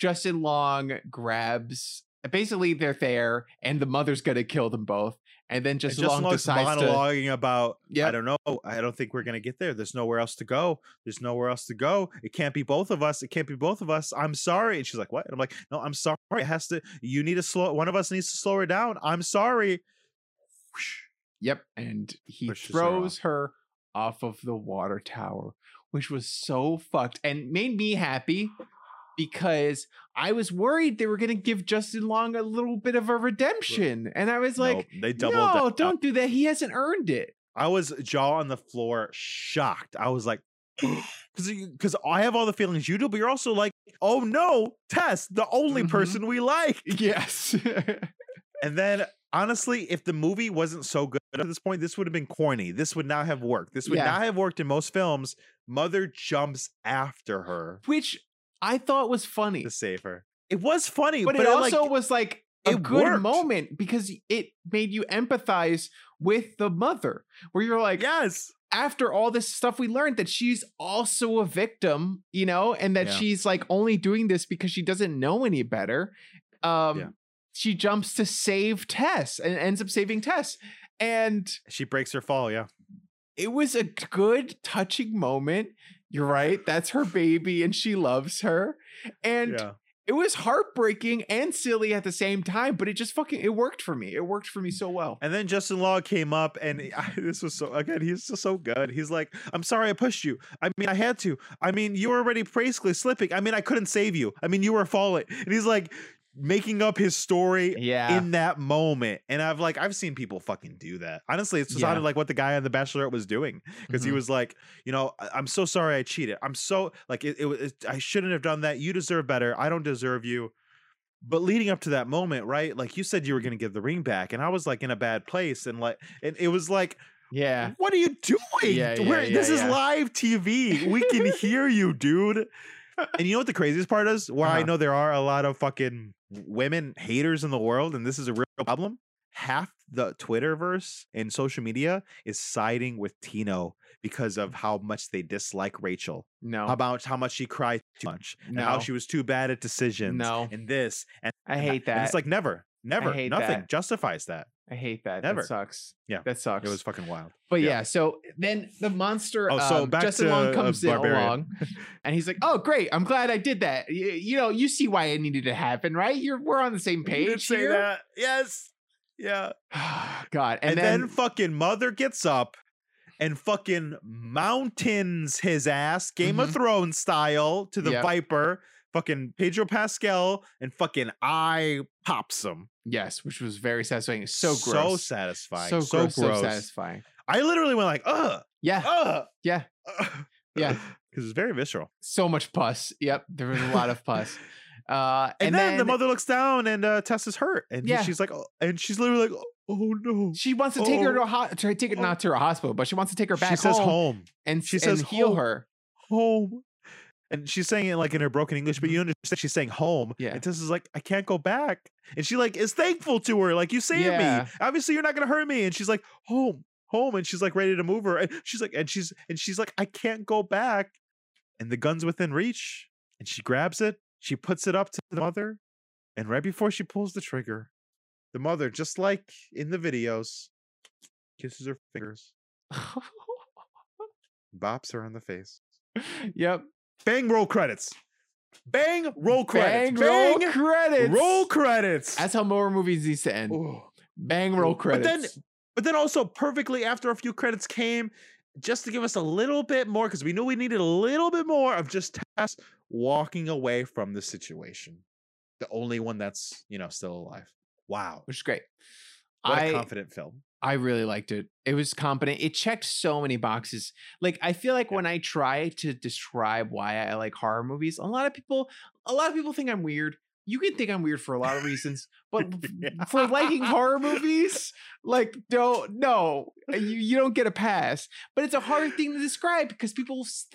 Justin Long grabs. Basically, they're there, and the mother's gonna kill them both. And then And Justin, Justin Long decides to. monologuing about I don't know. I don't think we're gonna get there. There's nowhere else to go. There's nowhere else to go. It can't be both of us. It can't be both of us. I'm sorry. And she's like, What? And I'm like, No, I'm sorry. It has to. You need to slow. One of us needs to slow her down. I'm sorry. Yep, and he Pushes her throws her off of the water tower, which was so fucked and made me happy because I was worried they were gonna give Justin Long a little bit of a redemption, and I was like, Nope, they doubled. "No, don't do that. He hasn't earned it." I was jaw on the floor, shocked. I was like, because because I have all the feelings you do, but you're also like, oh no, Tess, the only Mhm. person we like. Yes. And then honestly, if the movie wasn't so good at this point, this would have been corny. This would not have worked. This would Yeah. not have worked in most films. Mother jumps after her Which I thought was funny. to save her. It was funny, but, but, it like, also was like a good worked. moment because it made you empathize with the mother, where you're like, yes, after all this stuff we learned that she's also a victim, you know, and that Yeah. she's like only doing this because she doesn't know any better. Um Yeah. she jumps to save Tess and ends up saving Tess. And she breaks her fall. Yeah, it was a good touching moment. You're right. That's her baby and she loves her. And yeah. it was heartbreaking and silly at the same time, but it just fucking it worked for me. It worked for me so well. And then Justin Long came up, and I, this was so again. He's just so good. He's like, "I'm sorry, I pushed you. I mean, I had to. I mean, you were already basically slipping. I mean, I couldn't save you. I mean, you were falling." And he's like making up his story Yeah. in that moment. And I've like I've seen people fucking do that. Honestly, it Yeah. sounded like what the guy on The Bachelorette was doing because he Mhm. was like, you know, "I- I'm so sorry I cheated. I'm so like it, it, was- it. I shouldn't have done that. You deserve better. I don't deserve you. But leading up to that moment, right? Like you said, you were going to give the ring back, and I was like in a bad place, and like, and it was like, yeah. what are you doing? Yeah, yeah, We're- this yeah, is live TV. We can hear you, dude. And you know what the craziest part is? Where I Uh-huh. know there are a lot of fucking women haters in the world, and this is a real problem. half the Twitterverse and social media is siding with Tino because of how much they dislike Rachel. No, About how much she cried too much. And how she was too bad at decisions. No. And this. And I and hate And that. it's like never, never, nothing that. justifies that. I hate that. Never. That sucks. Yeah, that sucks. It was fucking wild. But yeah. yeah. so then the monster, Oh, so um, back Justin to, Long uh, comes in Barbarian. along, and he's like, "Oh, great! I'm glad I did that. You, you know, you see why it needed to happen, right? You're we're on the same You page did say here." that. Yes. Yeah. God, And, and, then, then, fucking mother gets up and fucking mountains his ass, Game of Mhm. Thrones style, to the Yep. Viper. Fucking Pedro Pascal and fucking I pops him. yes, which was very satisfying. So So satisfying. so So, gross, gross. so satisfying. I literally went like, ugh, Yeah, ugh, yeah, ugh. Yeah. Because it's very visceral. so much pus. Yep, there was a lot of pus. Uh, And, and, then, the mother looks down and uh, Tess is hurt. And Yeah. she's like, oh, and she's literally like, oh no. she wants to take her to Oh. a ho- to take it Oh. not to a hospital, but she wants to take her back she says home, home. and She and says heal home. her. home. And she's saying it like in her broken English, but you understand she's saying home. Mm-hmm. Yeah. And Tess is like, I can't go back. And she like is thankful to her, like you saved Yeah. me. Obviously, you're not gonna hurt me. And she's like, home, home. And she's like ready to move her. And she's like, and she's and she's like, I can't go back. And the gun's within reach. And she grabs it, she puts it up to the mother. And right before she pulls the trigger, the mother, just like in the videos, kisses her fingers, bops her on the face. yep. Bang roll credits. Bang roll credits. Bang, roll credits. roll credits. That's how more movies used to end. Ooh. Bang roll credits. But then-. But then also perfectly after a few credits came, just to give us a little bit more, because we knew we needed a little bit more of just Tess walking away from the situation. The only one that's, you know, still alive. Wow. which is great. What a I confident film. I really liked it. It was competent. It checked so many boxes. Like I feel like Yeah. when I try to describe why I like horror movies, a lot of people, a lot of people think I'm weird. You can think I'm weird for a lot of reasons, but Yeah. for liking horror movies, like don't no, eh, you you don't get a pass. But it's a hard thing to describe because people s-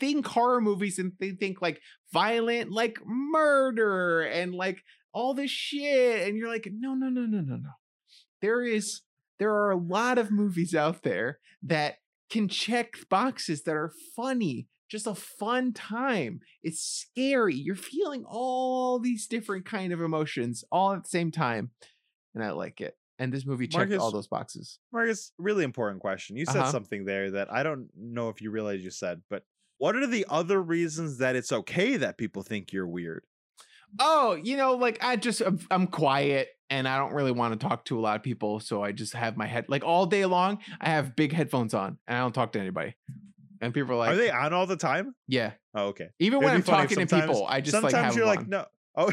think horror movies and they think like violent, like murder and like all this shit, and you're like, no, no, no, no, no, no. There is there are a lot of movies out there that can check boxes that are funny just a fun time it's scary you're feeling all these different kind of emotions all at the same time and i like it and this movie checked all those boxes Marcus, really important question. You said Uh-huh. something there that I don't know if you realize you said, but what are the other reasons that it's okay that people think you're weird? Oh you know like i just I'm, I'm quiet and i don't really want to talk to a lot of people so i just have my head like all day long i have big headphones on and i don't talk to anybody and people are like are they on all the time? yeah Oh, okay. even It'd when i'm talking to people i just sometimes like have you're like on. no. Oh,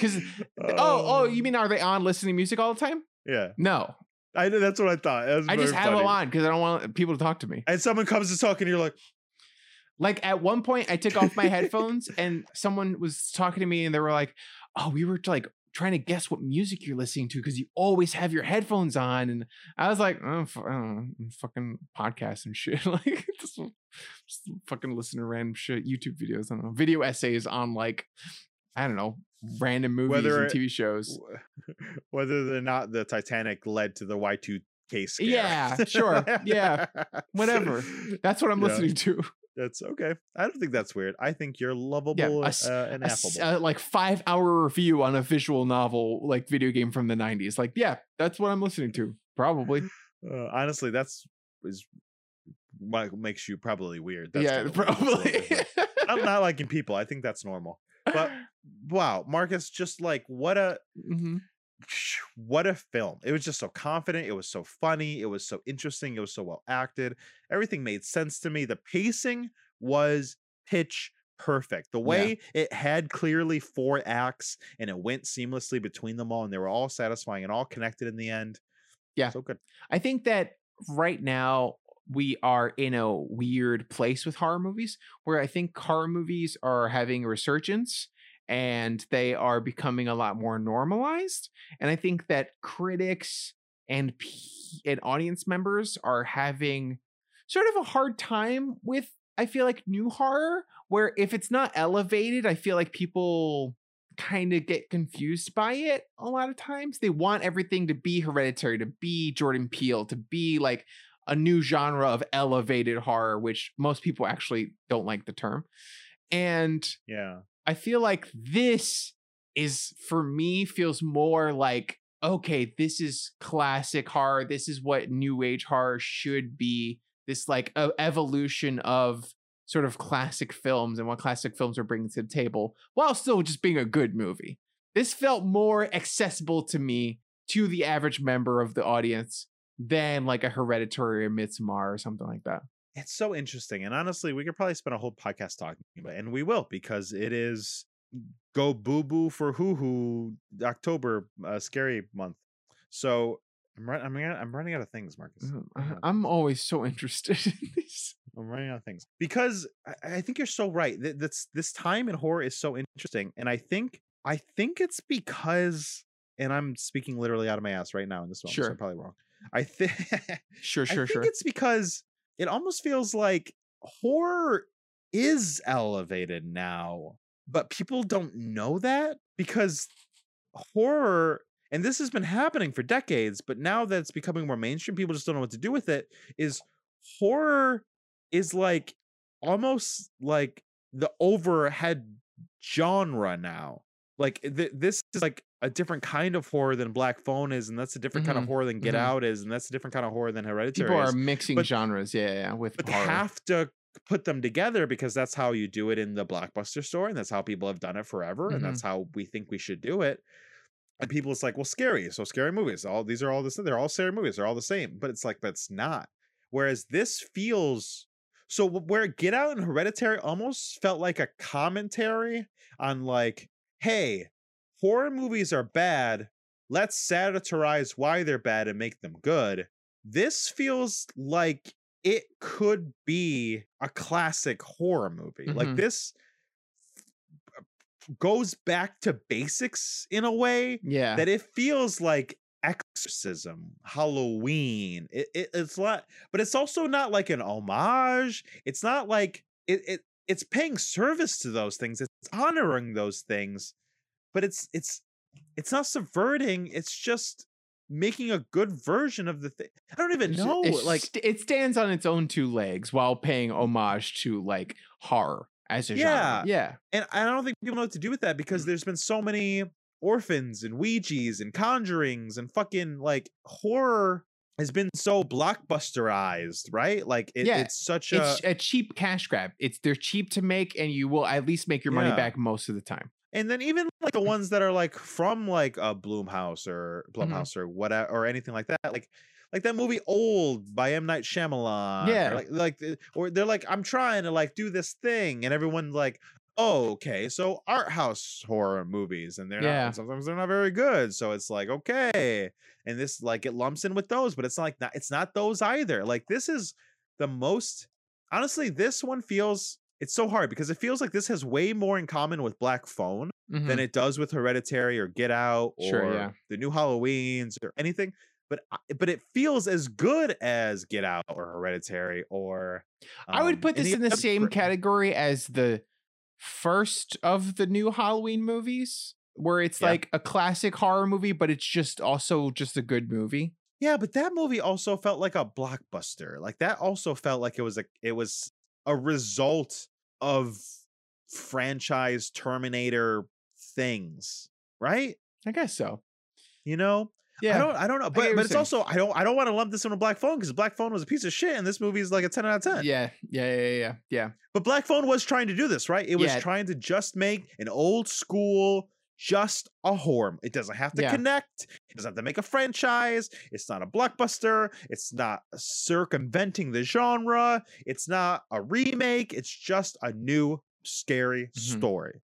'Cause- oh oh you mean are they on listening to music all the time yeah? no I that's what I thought. I just very have them funny. on because I don't want people to talk to me. And someone comes to talk, and you're like, Like at one point, I took off my headphones and someone was talking to me and they were like, "Oh, we were like trying to guess what music you're listening to because you always have your headphones on." And I was like, "Oh, f- I don't know, fucking podcasts and shit. like just, just fucking listen to random shit, YouTube videos. I don't know, video essays on like I don't know, random movies Whether and it- TV shows. whether or not the Titanic led to the Y2K scare. Yeah, sure. Yeah. Whatever. That's what I'm Yeah. listening to. That's okay. I don't think that's weird. I think you're lovable a s- uh, and a affable. uh, like five hour review on a visual novel like video game from the 90s like yeah that's what i'm listening to probably Uh, honestly, that's is what makes you probably weird. That's yeah totally weird. It's a little probably. I'm not liking people. I think that's normal. But wow, Marcus, just like what a Mhm. What a film. It was just so confident. It was so funny. It was so interesting. It was so well acted. Everything made sense to me. The pacing was pitch perfect. The way it had clearly four acts and it went seamlessly between them all and they were all satisfying and all connected in the end. Yeah. So good. i think that right now we are in a weird place with horror movies where i think horror movies are having a resurgence and they are becoming a lot more normalized and i think that critics and p- and audience members are having sort of a hard time with i feel like new horror where if it's not elevated i feel like people kind of get confused by it a lot of times. They want everything to be hereditary, to be Jordan Peele, to be like a new genre of elevated horror, which most people actually don't like the term. And Yeah. I feel like this is for me feels more like okay, this is classic horror. This is what new age horror should be. This like evolution of sort of classic films and what classic films are bringing to the table while still just being a good movie. This felt more accessible to me to the average member of the audience than like a hereditary or Midsommar or something like that. It's so interesting. And honestly, we could probably spend a whole podcast talking about it. And we will because it is go boo boo for hoo hoo October uh, scary month. So I'm run- I'm, I'm running out of things, Marcus. Mm, I'm always so interested in these. I'm running out of things because I, I think you're so right. Th- This this time in horror is so interesting, and I think I think it's because, and I'm speaking literally out of my ass right now in this. So Sure. I'm probably wrong. I think Sure, I sure, think sure. it's because it almost feels like horror is elevated now, but people don't know that because horror, and this has been happening for decades, but now that it's becoming more mainstream, people just don't know what to do with it. Is horror is like almost like the overhead genre now. Like th- this is like a different kind of horror than Black Phone is, and that's a different kind of Mhm, horror than Get mhm. Out is, and that's a different kind of horror than Hereditary People is are mixing but- genres, yeah, yeah, with but horror. have to put them together because that's how you do it in the blockbuster store and that's how people have done it forever Mhm. and that's how we think we should do it and people it's like well scary so scary movies all these are all this they're all scary movies they're all the same but it's like that's not whereas this feels so where get out and hereditary almost felt like a commentary on like hey horror movies are bad let's satirize why they're bad and make them good this feels like it could be a classic horror movie. Like Mhm. this goes back to basics in a way yeah. that it feels like exorcism halloween it, it, it's not but it's also not like an homage it's not like it, it it's paying service to those things it's honoring those things but it's it's it's not subverting it's just making a good version of the thing i don't even know like st- it stands on its own two legs while paying homage to like horror as a Yeah. genre. Yeah. And I don't think people know what to do with that Mm. because there's been so many orphans and Ouija's and conjurings and fucking like horror has been so blockbusterized, right? Like it, Yeah, it's such a It's a cheap cash grab. It's they're cheap to make and you will at least make your money Yeah. back most of the time. and then even like the ones that are like from like a Bloomhouse or Mm-hmm. Blumhouse or whatever or anything like that, like like that movie Old by M Night Shyamalan. or Yeah. like like or they're like I'm trying to like do this thing, and everyone like. Oh, okay. So art house horror movies, and they're Yeah. not sometimes they're not very good. So it's like okay, and this like it lumps in with those, but it's not like not, it's not those either. Like this is the most honestly. This one feels it's so hard because it feels like this has way more in common with Black Phone Mhm. than it does with Hereditary or Get Out or Sure, yeah. the new Halloweens or anything. But but it feels as good as Get Out or Hereditary or I would um, put this in the other same category as the first of the new Halloween movies, where it's Yeah. like a classic horror movie, but it's just also just a good movie. Yeah, but that movie also felt like a blockbuster. Like that also felt like it was a it was a result of franchise Terminator things, right? I guess so. You know, Yeah. I don't I don't know, but but it's saying. also I don't I don't want to lump this in a Black Phone because Black Phone was a piece of shit, and this movie is like a ten out of ten. yeah, yeah, yeah, yeah, yeah. But Black Phone was trying to do this, right? It was Yeah. trying to just make an old school, just a horror. It doesn't have to Yeah. connect. It doesn't have to make a franchise. It's not a blockbuster. It's not circumventing the genre. It's not a remake. It's just a new scary Mhm. story.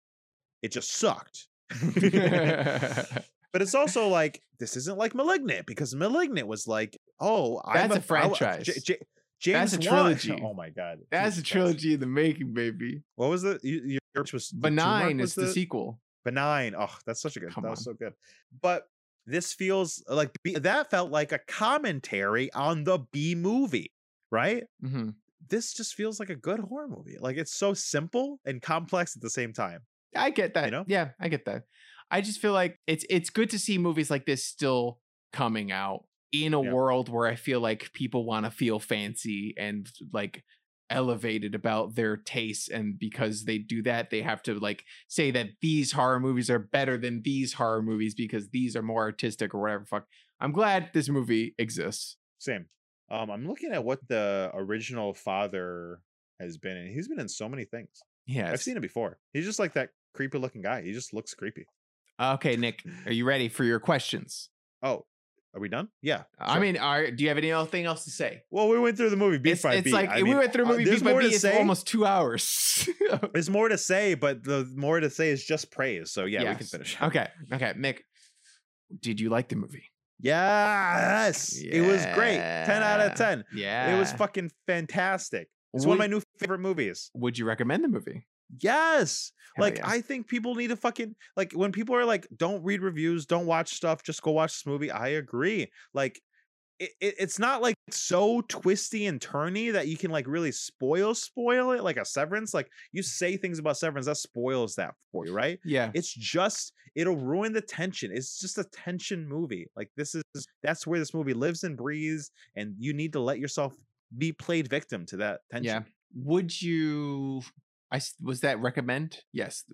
It just sucked. But it's also like this isn't like Malignant because Malignant was like, oh, I'm That's a franchise. J- J- James That's a trilogy. Oh my god, That's a Jesus Christ. trilogy in the making, baby. What was the you, yours was the Benign was is the, sequel. benign. Oh, that's such a good. Come that was so good. But this feels like that felt like a commentary on the B movie, right? hmm This just feels like a good horror movie. Like it's so simple and complex at the same time. I get that. You know? Yeah, I get that. I just feel like it's it's good to see movies like this still coming out in a Yeah. world where I feel like people want to feel fancy and like elevated about their tastes and because they do that they have to like say that these horror movies are better than these horror movies because these are more artistic or whatever fuck. I'm glad this movie exists. Same. Um, I'm looking at what the original father has been in. He's been in so many things. Yeah. I've seen it before. He's just like that creepy looking guy. He just looks creepy. Okay, Nick, are you ready for your questions? Oh, are we done? Yeah. I mean, are, do you have anything else to say? well, we went through the movie beat it's by it's beat. like I we mean, went through uh, movie there's beat by more beat. to It's say. almost two hours. There's more to say, but the more to say is just praise. So yeah, we can finish. Okay, okay, Nick, did you like the movie? Yes, it was great. Ten out of ten. Yeah, It was fucking fantastic. It's one of my new favorite movies. Would you recommend the movie? Yes. Hell like yeah. I think people need to fucking like when people are like, don't read reviews, don't watch stuff, just go watch this movie. I agree. Like it, it, it's not like so twisty and turny that you can like really spoil spoil it like a severance. Like you mm. say things about severance, that spoils that for you, right? Yeah, It's just it'll ruin the tension. It's just a tension movie. Like this is that's where this movie lives and breathes, and you need to let yourself be played victim to that tension. yeah. Would you? I was that recommend? Yes.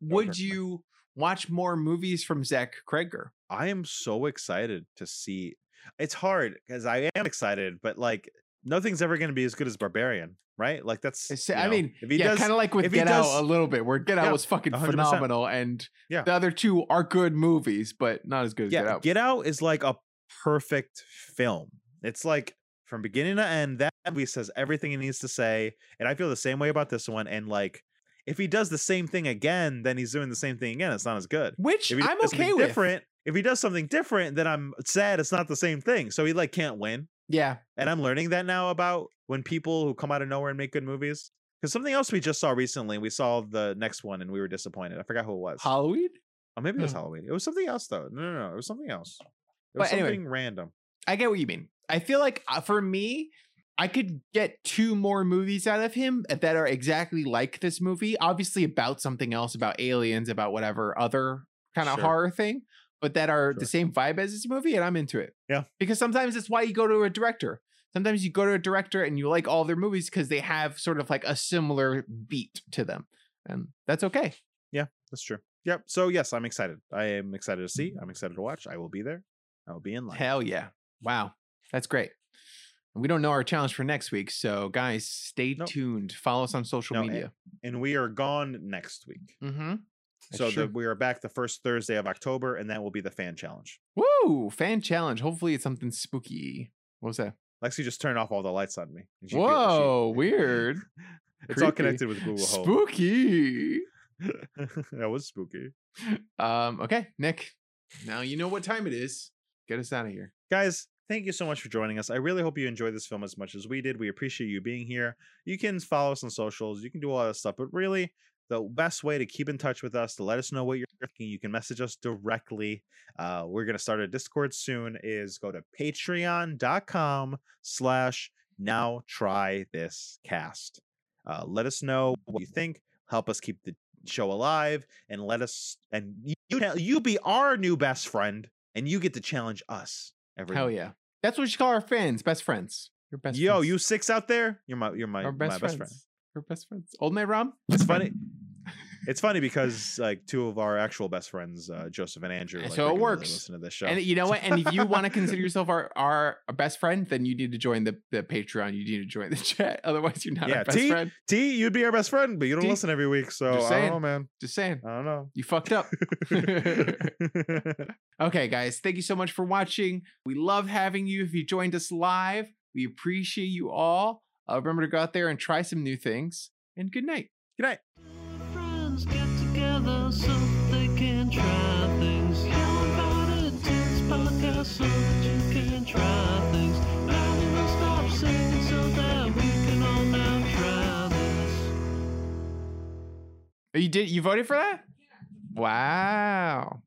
Would you watch more movies from Zach Cregger? I am so excited to see. It's hard because I am excited, but like nothing's ever going to be as good as Barbarian, right? Like that's. You I mean, if he yeah, does, kind of like with Get does- Out a little bit, where Get Out Yeah, was fucking 100%. phenomenal, and Yeah. the other two are good movies, but not as good as yeah, Get Out. Get Out is like a perfect film. It's like from beginning to end, that movie says everything he needs to say, and I feel the same way about this one. And like, if he does the same thing again, then he's doing the same thing again. It's not as good. Which I'm okay with. Different. If he does something different, then I'm sad it's not the same thing. So he like can't win. Yeah, And I'm learning that now about when people who come out of nowhere and make good movies. Because something else we just saw recently, we saw the next one and we were disappointed. I forgot who it was. Halloween. oh, maybe it was Oh. Halloween. It was something else though. No, no, no. It was something else. It But was anyway. something random. I get what you mean. I feel like uh, for me, I could get two more movies out of him that are exactly like this movie. Obviously, about something else, about aliens, about whatever other kind of Sure. horror thing, but that are the same vibe as this movie, and I'm into it. Yeah. Because sometimes it's why you go to a director. Sometimes you go to a director and you like all their movies because they have sort of like a similar beat to them. And that's okay. Yeah, that's true. Yep. So yes, I'm excited. I am excited to see. I'm excited to watch. I will be there. I will be in line. Hell yeah. Wow. That's great. We don't know our challenge for next week. So, guys, stay Nope. tuned. Follow us on social No, media. And we are gone next week. Mm-hmm. so the, we are back the first Thursday of October, and that will be the fan challenge. Woo! Fan challenge. Hopefully, it's something spooky. What was that? Lexi just turned off all the lights on me. she Whoa, she- weird. it's all connected with Google Home. Spooky. that was spooky. Um, okay, Nick. Now you know what time it is. Get us out of here. Guys, thank you so much for joining us. I really hope you enjoyed this film as much as we did. We appreciate you being here. You can follow us on socials, you can do all that stuff, but really, the best way to keep in touch with us, to let us know what you're thinking, you can message us directly. Uh, we're going to start a Discord soon, is go to patreon.com slash now try this cast. Uh, let us know what you think. Help us keep the show alive and let us and you you be our new best friend and you get to challenge us every Hell yeah. That's what you call our fans, best friends. Your best Yo, friends. you six out there, you're my you're my, our my best best friend. Our best friends. Old Man Rom? It's funny. It's funny because like two of our actual best friends, uh, Joseph and Andrew, like, So it works. Listen to this show. And you know what? And if you want to consider yourself our, our best friend, then you need to join the, the Patreon. You need to join the chat. Otherwise, you're not Yeah, our best T- friend. T, you'd be our best friend, but you don't T, listen every week, so just I saying. don't know, man. Just saying. I don't know. You fucked up. okay, guys. Thank you so much for watching. We love having you. If you joined us live, we appreciate you all. Uh, remember to go out there and try some new things. And good night. Good night. You can try things. Now we will stop singing so that can try this. Oh, you did? You voted for that? Wow.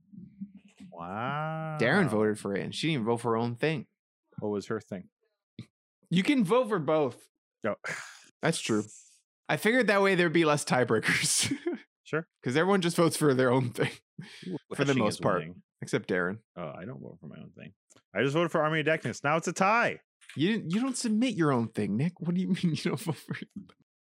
Wow. Darren voted for it, and she didn't even vote for her own thing. What was her thing? You can vote for both. No. That's true. I figured that way there'd be less tiebreakers. Sure. because everyone just votes for their own thing, Ooh, For the most part. thing. except Darren. Oh, I don't vote for my own thing. I just voted for Army of Darkness. Now it's a tie. You didn't. You don't submit your own thing, Nick. What do you mean you don't vote for?